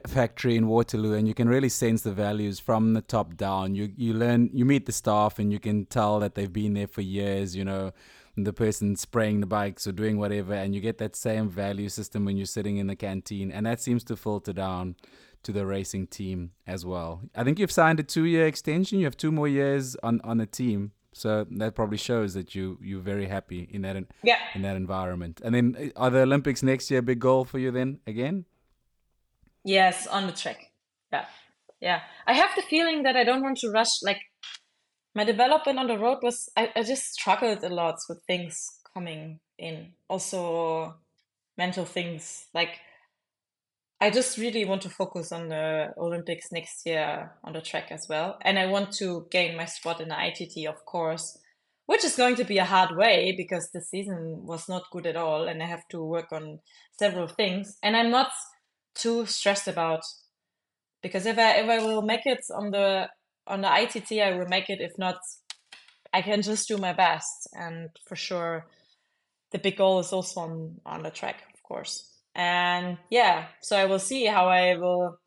factory in Waterloo, and you can really sense the values from the top down. You you learn, you meet the staff, and you can tell that they've been there for years. You know, the person spraying the bikes or doing whatever, and you get that same value system when you're sitting in the canteen, and that seems to filter down to the racing team as well. I think you've signed a two-year extension. You have two more years on on the team. So that probably shows that you you're very happy in that yeah. in that environment. And then eh, are the Olympics next year a big goal for you then again? Yes, on the track. Yeah. Yeah. I have the feeling that I don't want to rush. Like my development on the road was, I, I just struggled a lot with things coming in. Also, mental things. Like, I just really want to focus on the Olympics next year on the track as well. And I want to gain my spot in the ITT, of course, which is going to be a hard way because the season was not good at all. And I have to work on several things. And I'm not too stressed about because if I if I will make it on the on the ITT, I will make it. If not, I can just do my best. And for sure, the big goal is also on on the track, of course. And yeah, so I will see how I will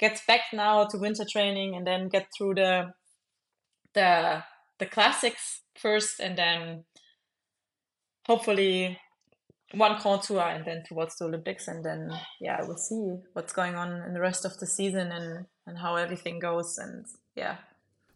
get back now to winter training and then get through the the the classics first, and then hopefully one contour, and then towards the Olympics, and then yeah, we'll see what's going on in the rest of the season and and how everything goes, and yeah.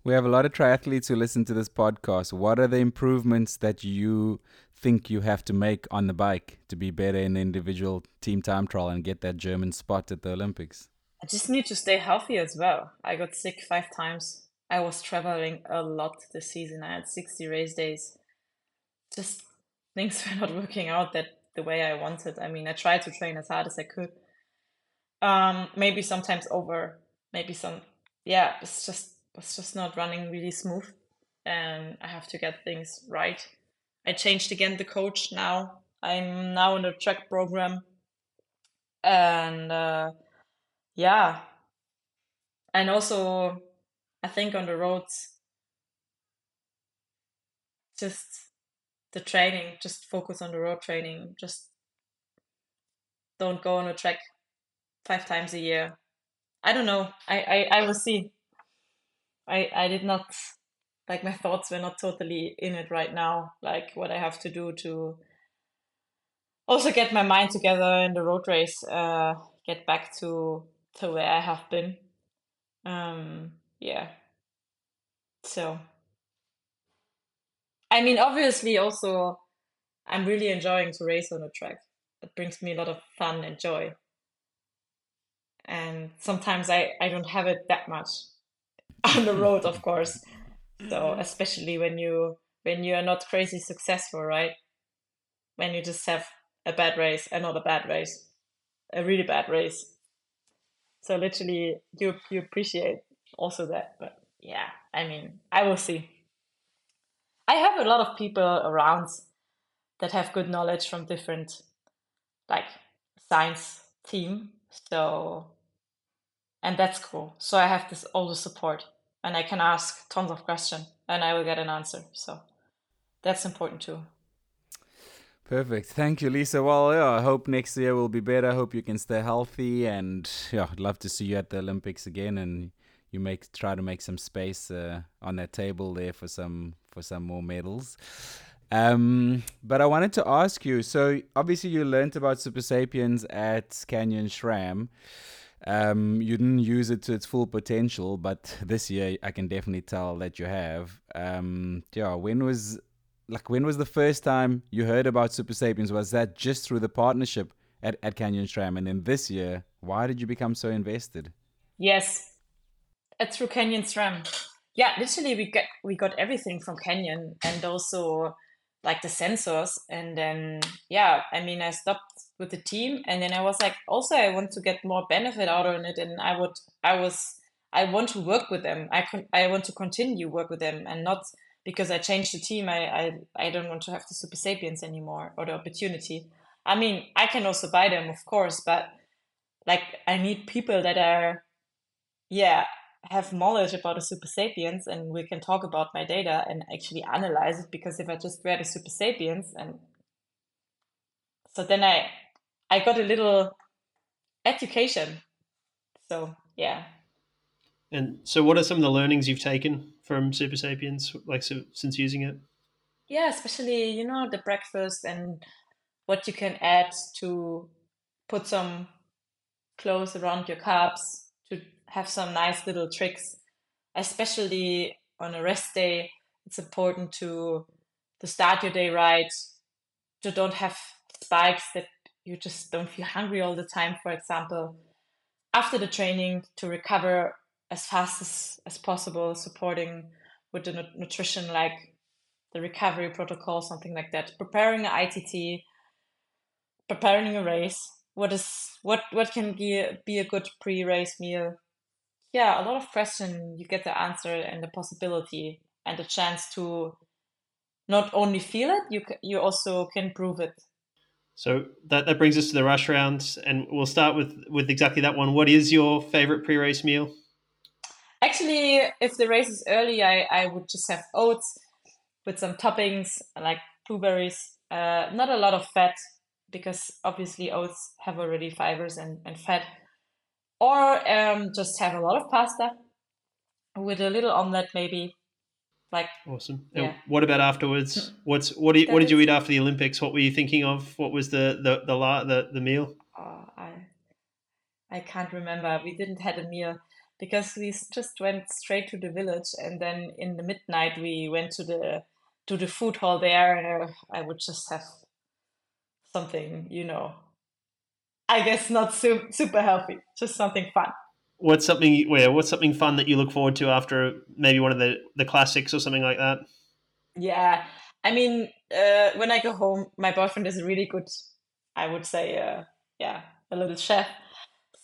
We have a lot of triathletes who listen to this podcast. What are the improvements that you think you have to make on the bike to be better in the individual team time trial and get that German spot at the Olympics? I just need to stay healthy as well. I got sick five times. I was traveling a lot this season. I had 60 race days. Just things were not working out that the way I wanted. I mean, I tried to train as hard as I could. Um, maybe sometimes over, maybe some, yeah, it's just it's just not running really smooth, and I have to get things right. I changed again the coach now. I'm now in the track program, and uh, yeah, and also I think on the roads, just the training, just focus on the road training. Just don't go on a track five times a year. I don't know. I, I, I will see. I, I did not like my thoughts were not totally in it right now. Like what I have to do to also get my mind together in the road race, uh, get back to to where I have been. Um, yeah. So I mean, obviously, also, I'm really enjoying to race on a track. It brings me a lot of fun and joy. And sometimes I, I don't have it that much on the road, of course. So especially when you when you are not crazy successful, right? When you just have a bad race, and not a bad race, a really bad race. So literally, you you appreciate also that. But yeah, I mean, I will see. I have a lot of people around that have good knowledge from different like science team. So and that's cool. So I have this all the support and I can ask tons of questions and I will get an answer. So that's important too. Perfect. Thank you, Lisa. Well, yeah, I hope next year will be better. I hope you can stay healthy and yeah, I'd love to see you at the Olympics again and you make try to make some space uh, on that table there for some for some more medals. Um, but I wanted to ask you. So obviously, you learned about Super Sapiens at Canyon SRAM. Um, you didn't use it to its full potential, but this year I can definitely tell that you have. Um, yeah, when was like when was the first time you heard about Super Sapiens? Was that just through the partnership at, at Canyon SRAM? And then this year, why did you become so invested? Yes, it's through Canyon SRAM yeah, literally we got we got everything from Canyon and also like the sensors and then yeah, I mean I stopped with the team and then I was like also I want to get more benefit out of it and I would I was I want to work with them. I con- I want to continue work with them and not because I changed the team I, I I don't want to have the super sapiens anymore or the opportunity. I mean, I can also buy them of course, but like I need people that are yeah, have knowledge about the super sapiens and we can talk about my data and actually analyze it because if I just read a super sapiens and so then I I got a little education. So yeah. And so what are some of the learnings you've taken from Super Sapiens like so, since using it? Yeah, especially you know the breakfast and what you can add to put some clothes around your carbs to have some nice little tricks, especially on a rest day. It's important to to start your day right, to don't have spikes that you just don't feel hungry all the time, for example. After the training, to recover as fast as, as possible, supporting with the nutrition like the recovery protocol, something like that. Preparing an ITT, preparing a race. What is what what can be be a good pre-race meal? yeah, a lot of questions you get the answer and the possibility and the chance to not only feel it, you you also can prove it. So that, that brings us to the rush round, and we'll start with with exactly that one. What is your favorite pre race meal? Actually, if the race is early, I, I would just have oats with some toppings like blueberries. Uh, not a lot of fat because obviously oats have already fibers and, and fat or um, just have a lot of pasta with a little omelette maybe Like Awesome. Yeah. And what about afterwards? Hmm. What's what? Did, what did you eat after the Olympics? What were you thinking of? What was the the the la, the, the meal? oh, I I can't remember. We didn't had a meal because we just went straight to the village, and then in the midnight we went to the to the food hall there, and I would just have something, you know. I guess not su- super healthy, just something fun. What's something where? What's something fun that you look forward to after maybe one of the the classics or something like that? Yeah, I mean, uh, when I go home, my boyfriend is really good, I would say, uh, yeah, a little chef.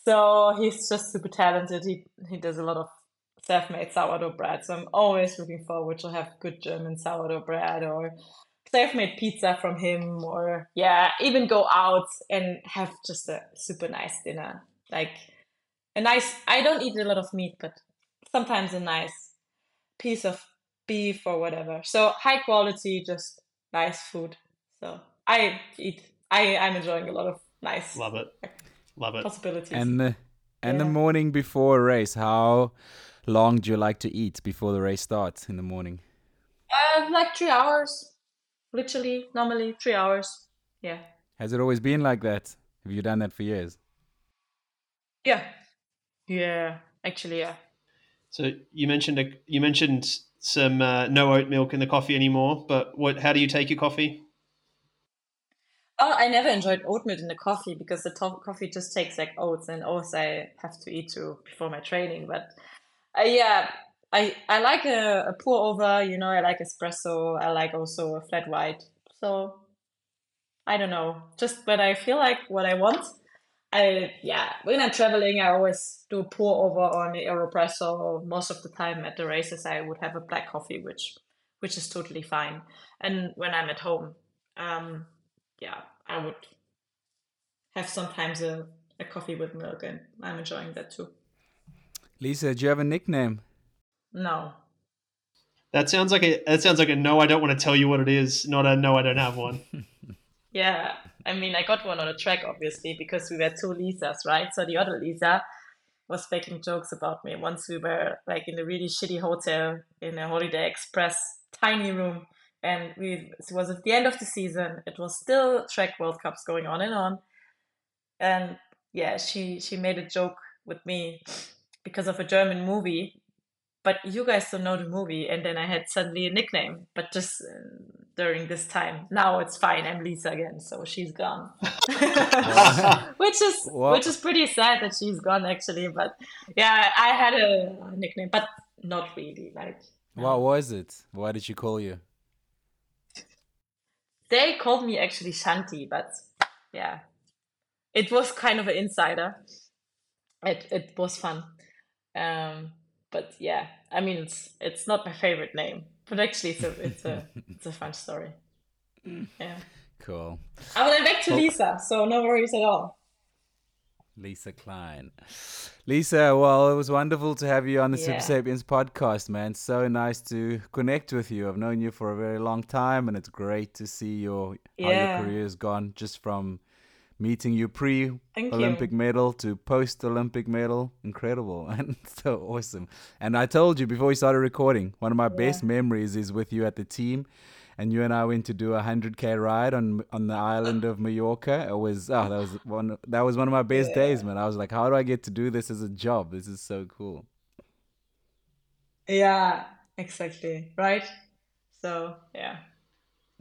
So he's just super talented. He he does a lot of self-made sourdough bread. So I'm always looking forward to have good German sourdough bread or self-made pizza from him, or yeah, even go out and have just a super nice dinner. Like a nice. I don't eat a lot of meat, but sometimes a nice piece of beef or whatever. So high quality, just nice food. So I eat. I I'm enjoying a lot of nice Love it. Love it. possibilities. And the and the morning before a race, how long do you like to eat before the race starts in the morning? Uh, like three hours, literally, normally three hours. Yeah, Has it always been like that? Have you done that for years? yeah, yeah. Actually, yeah. So you mentioned a, you mentioned some uh, no oat milk in the coffee anymore. But what? How do you take your coffee? Oh, I never enjoyed oatmeal in the coffee because the to- coffee just takes like oats, and oats I have to eat too before my training. But uh, yeah, I I like a, a pour over. You know, I like espresso. I like also a flat white. So I don't know, just when I feel like what I want. I yeah, when I'm traveling, I always do a pour over on the Aeropresso. Most of the time at the races, I would have a black coffee, which which is totally fine. And when I'm at home, um, yeah, I would have sometimes a, a coffee with milk, and I'm enjoying that too. Lisa, do you have a nickname? No, That sounds like a that sounds like a no. I don't want to tell you what it is. Not a no. I don't have one. yeah, I mean, I got one on the track obviously because we were two Lisas, right? So the other Lisa was making jokes about me. Once we were like in a really shitty hotel in a Holiday Express tiny room, and we it was at the end of the season. It was still track World Cups going on and on, and yeah, she she made a joke with me because of a German movie. But you guys don't know the movie, and then I had suddenly a nickname. But just uh, during this time, now it's fine. I'm Lisa again, so she's gone, which is Wow. which is pretty sad that she's gone actually. But yeah, I had a nickname, but not really. Like What was it? Why did she call you? they called me actually Shanti, but yeah, it was kind of an insider. It it was fun, um, but yeah, I mean it's it's not my favorite name, but actually it's a it's a it's a fun story. Yeah, Cool. I went back to Lisa, so no worries at all. Lisa Klein. Lisa, well, it was wonderful to have you on the Super Sapiens podcast, man. So nice to connect with you. I've known you for a very long time, and it's great to see your how your career has gone just from meeting you pre Thank you. Olympic medal to post Olympic medal. Incredible and so awesome. And I told you before we started recording, one of my best memories is with you at the team. And you and I went to do a hundred k ride on on the island of Mallorca. It was oh that was one that was one of my best days, man. I was like, how do I get to do this as a job? This is so cool. Yeah, exactly. Right. So yeah,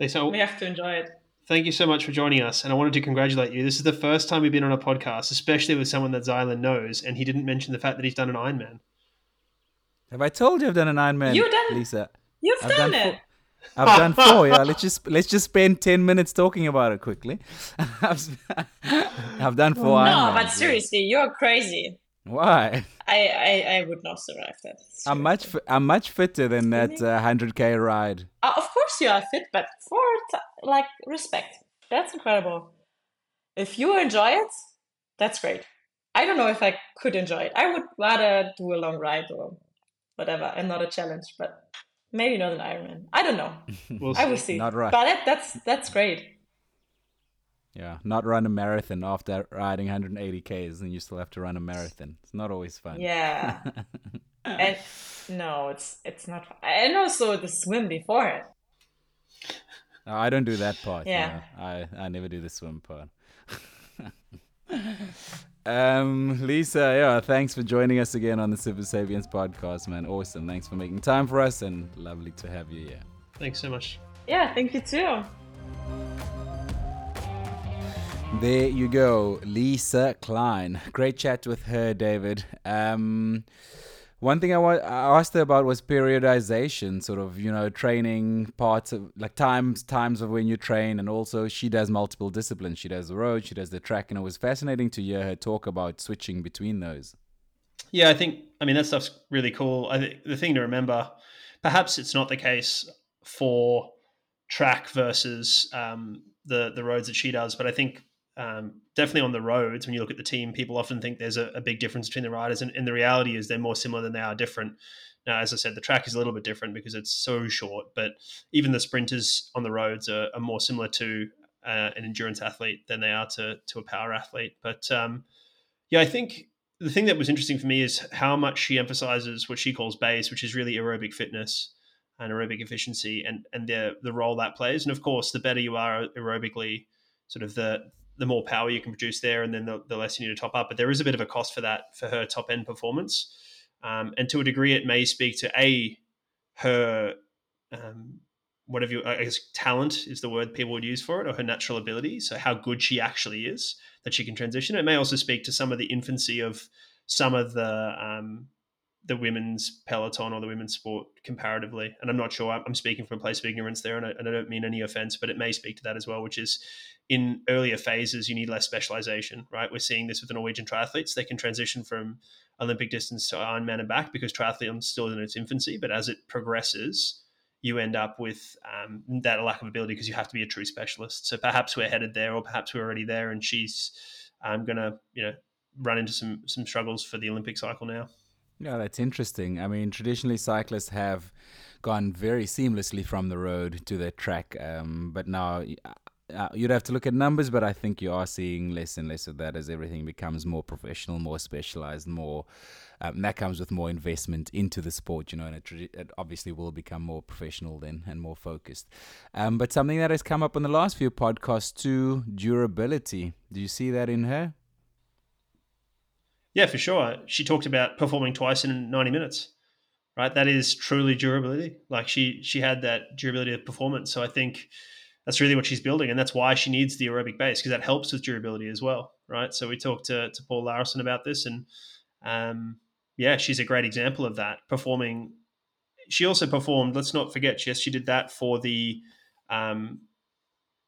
So we have to enjoy it. Thank you so much for joining us, and I wanted to congratulate you. This is the first time we've been on a podcast, especially with someone that Xylon knows, and he didn't mention the fact that he's done an Ironman. Have I told you I've done an Ironman, You done- Lisa? You've I've done, done it. four- I've done four. Yeah, let's just let's just spend ten minutes talking about it quickly. I've, I've done four. No, Ironmans, but yeah. seriously, you're crazy. Why? I, I, I would not survive that. I'm much fi- I'm much fitter than that uh, hundred k ride. Uh, of course you are fit, but for t- like respect, that's incredible. If you enjoy it, that's great. I don't know if I could enjoy it. I would rather do a long ride or whatever, and not a challenge. But maybe not an Ironman. I don't know. We'll I will see. see. Not right. But that, that's that's great. Yeah, not run a marathon after riding 180 k's, and you still have to run a marathon. It's not always fun. Yeah. and no, it's it's not. fun. And also the swim before it. No, I don't do that part. Yeah. no. I I never do the swim part. um, Lisa, yeah, thanks for joining us again on the Super Sapiens podcast, man. Awesome. Thanks for making time for us, and lovely to have you here. Thanks so much. Yeah, thank you too. There you go, Lisa Klein. Great chat with her, David. Um, one thing I, wa- I asked her about was periodization, sort of, you know, training parts of like times times of when you train, and also she does multiple disciplines. She does the road, she does the track, and it was fascinating to hear her talk about switching between those. Yeah, I think I mean that stuff's really cool. I think the thing to remember, perhaps it's not the case for track versus um, the the roads that she does, but I think um, definitely on the roads, when you look at the team, people often think there's a, a big difference between the riders, and, and, the reality is they're more similar than they are different. Now, as I said, the track is a little bit different because it's so short, but even the sprinters on the roads are, are more similar to uh, an endurance athlete than they are to to a power athlete. But um, yeah, I think the thing that was interesting for me is how much she emphasizes what she calls base, which is really aerobic fitness and aerobic efficiency, and and the the role that plays. And of course, the better you are aerobically, sort of the the more power you can produce there, and then the, the, less you need to top up. But there is a bit of a cost for that for her top end performance, um, and to a degree, it may speak to a her um, whatever you, I guess talent is the word people would use for it, or her natural ability. So how good she actually is that she can transition. It may also speak to some of the infancy of some of the um, the women's peloton or the women's sport comparatively. And I'm not sure. I'm speaking from a place of ignorance there, and I, and I don't mean any offense, but it may speak to that as well, which is in earlier phases, you need less specialization, right? We're seeing this with the Norwegian triathletes. They can transition from Olympic distance to Ironman and back because triathlon still in its infancy. But as it progresses, you end up with um, that lack of ability because you have to be a true specialist. So perhaps we're headed there, or perhaps we're already there, and she's um, going to, you know, run into some some struggles for the Olympic cycle now. Yeah, that's interesting. I mean, traditionally cyclists have gone very seamlessly from the road to the track, um, but now uh, you'd have to look at numbers, but I think you are seeing less and less of that as everything becomes more professional, more specialized, more. Um, that comes with more investment into the sport, you know, and it, it, obviously will become more professional then and more focused. Um, but something that has come up in the last few podcasts too durability. Do you see that in her? Yeah, for sure. She talked about performing twice in 90 minutes, right? That is truly durability. Like she she had that durability of performance. So I think that's really what she's building, and that's why she needs the aerobic base because that helps with durability as well, right? So we talked to, to Paul Laursen about this, and um, yeah, she's a great example of that. Performing, she also performed. Let's not forget, yes, she did that for the um,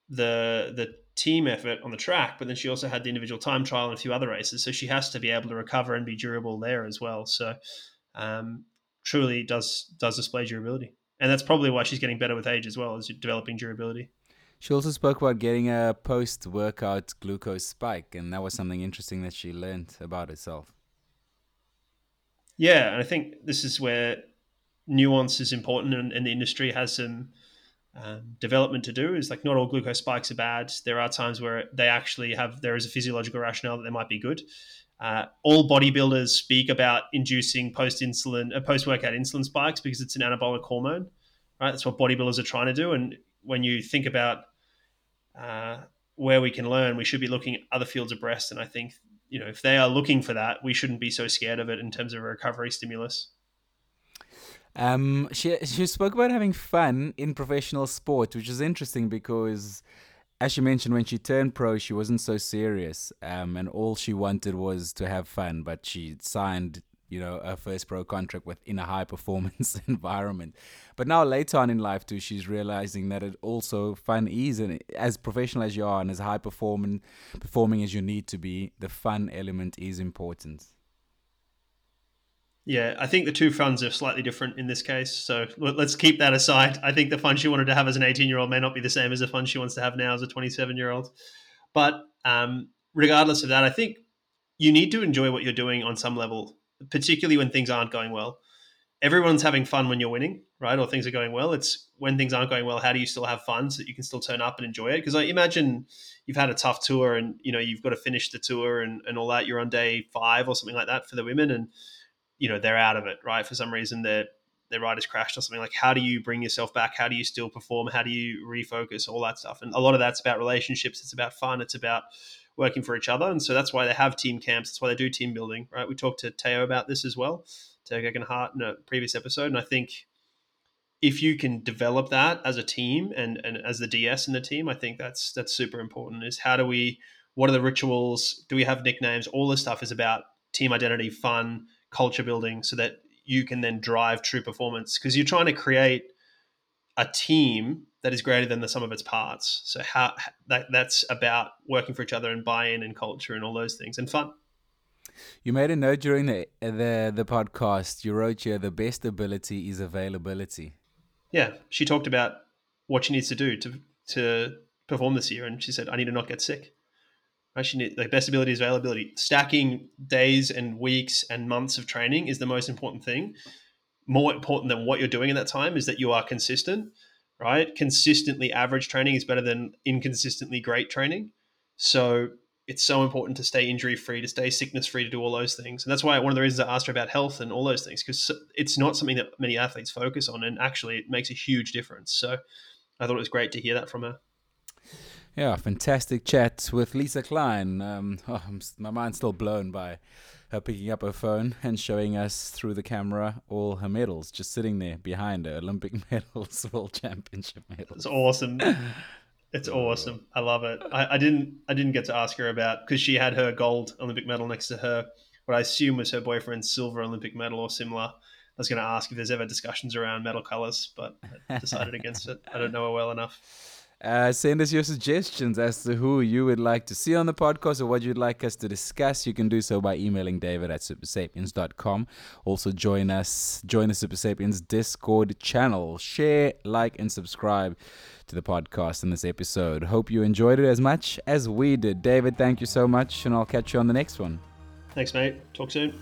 the the team effort on the track, but then she also had the individual time trial and a few other races. So she has to be able to recover and be durable there as well. So um, truly does does display durability, and that's probably why she's getting better with age as well as developing durability. She also spoke about getting a post workout glucose spike, and that was something interesting that she learned about herself. Yeah, and I think this is where nuance is important, and, and the industry has some um, development to do. Is like not all glucose spikes are bad. There are times where they actually have there is a physiological rationale that they might be good. Uh, all bodybuilders speak about inducing post insulin, uh, post workout insulin spikes because it's an anabolic hormone, right? That's what bodybuilders are trying to do. And when you think about uh, where we can learn, we should be looking at other fields of breast. And I think, you know, if they are looking for that, we shouldn't be so scared of it in terms of recovery stimulus. Um, she she spoke about having fun in professional sport, which is interesting because, as she mentioned, when she turned pro, she wasn't so serious, um, and all she wanted was to have fun. But she signed you know, a first pro contract within a high performance environment. But now later on in life too, she's realizing that it also fun is and as professional as you are and as high performing performing as you need to be, the fun element is important. Yeah, I think the two funds are slightly different in this case. So let's keep that aside. I think the fun she wanted to have as an 18 year old may not be the same as the fun she wants to have now as a 27 year old. But um, regardless of that, I think you need to enjoy what you're doing on some level particularly when things aren't going well. Everyone's having fun when you're winning, right? Or things are going well. It's when things aren't going well, how do you still have fun so that you can still turn up and enjoy it? Because I imagine you've had a tough tour and you know you've got to finish the tour and, and all that. You're on day five or something like that for the women, and you know they're out of it, right? For some reason, their their ride riders crashed or something. Like, how do you bring yourself back? How do you still perform? How do you refocus? All that stuff, and a lot of that's about relationships. It's about fun. It's about working for each other, and so that's why they have team camps. That's why they do team building, right? We talked to Tao about this as well, Tao Geoghegan-Hart in a previous episode, and I think if you can develop that as a team and, and as the DS in the team, I think that's that's super important. Is how do we what are the rituals? Do we have nicknames? All this stuff is about team identity, fun, culture building, so that you can then drive true performance because you're trying to create a team that is greater than the sum of its parts. So how that that's about working for each other and buy-in and culture and all those things and fun. You made a note during the the the podcast. You wrote here the best ability is availability. Yeah, she talked about what she needs to do to to perform this year, and she said, "I need to not get sick." Need, the best ability is availability. Stacking days and weeks and months of training is the most important thing. More important than what you're doing in that time is that you are consistent. Right? Consistently average training is better than inconsistently great training. So it's so important to stay injury free, to stay sickness free, to do all those things. And that's why one of the reasons I asked her about health and all those things, because it's not something that many athletes focus on. And actually, it makes a huge difference. So I thought it was great to hear that from her. Yeah, fantastic chat with Lisa Klein. Um, oh, my mind's still blown by her picking up her phone and showing us through the camera all her medals, just sitting there behind her Olympic medals, World Championship medals. It's awesome. It's awesome. I love it. I, I didn't I didn't get to ask her about because she had her gold Olympic medal next to her, what I assume was her boyfriend's silver Olympic medal or similar. I was going to ask if there's ever discussions around medal colors, but I decided against it. I don't know her well enough. Uh, send us your suggestions as to who you would like to see on the podcast or what you'd like us to discuss. You can do so by emailing david at supersapiens.com. Also, join us, join the Supersapiens Discord channel. Share, like, and subscribe to the podcast in this episode. Hope you enjoyed it as much as we did. David, thank you so much, and I'll catch you on the next one. Thanks, mate. Talk soon.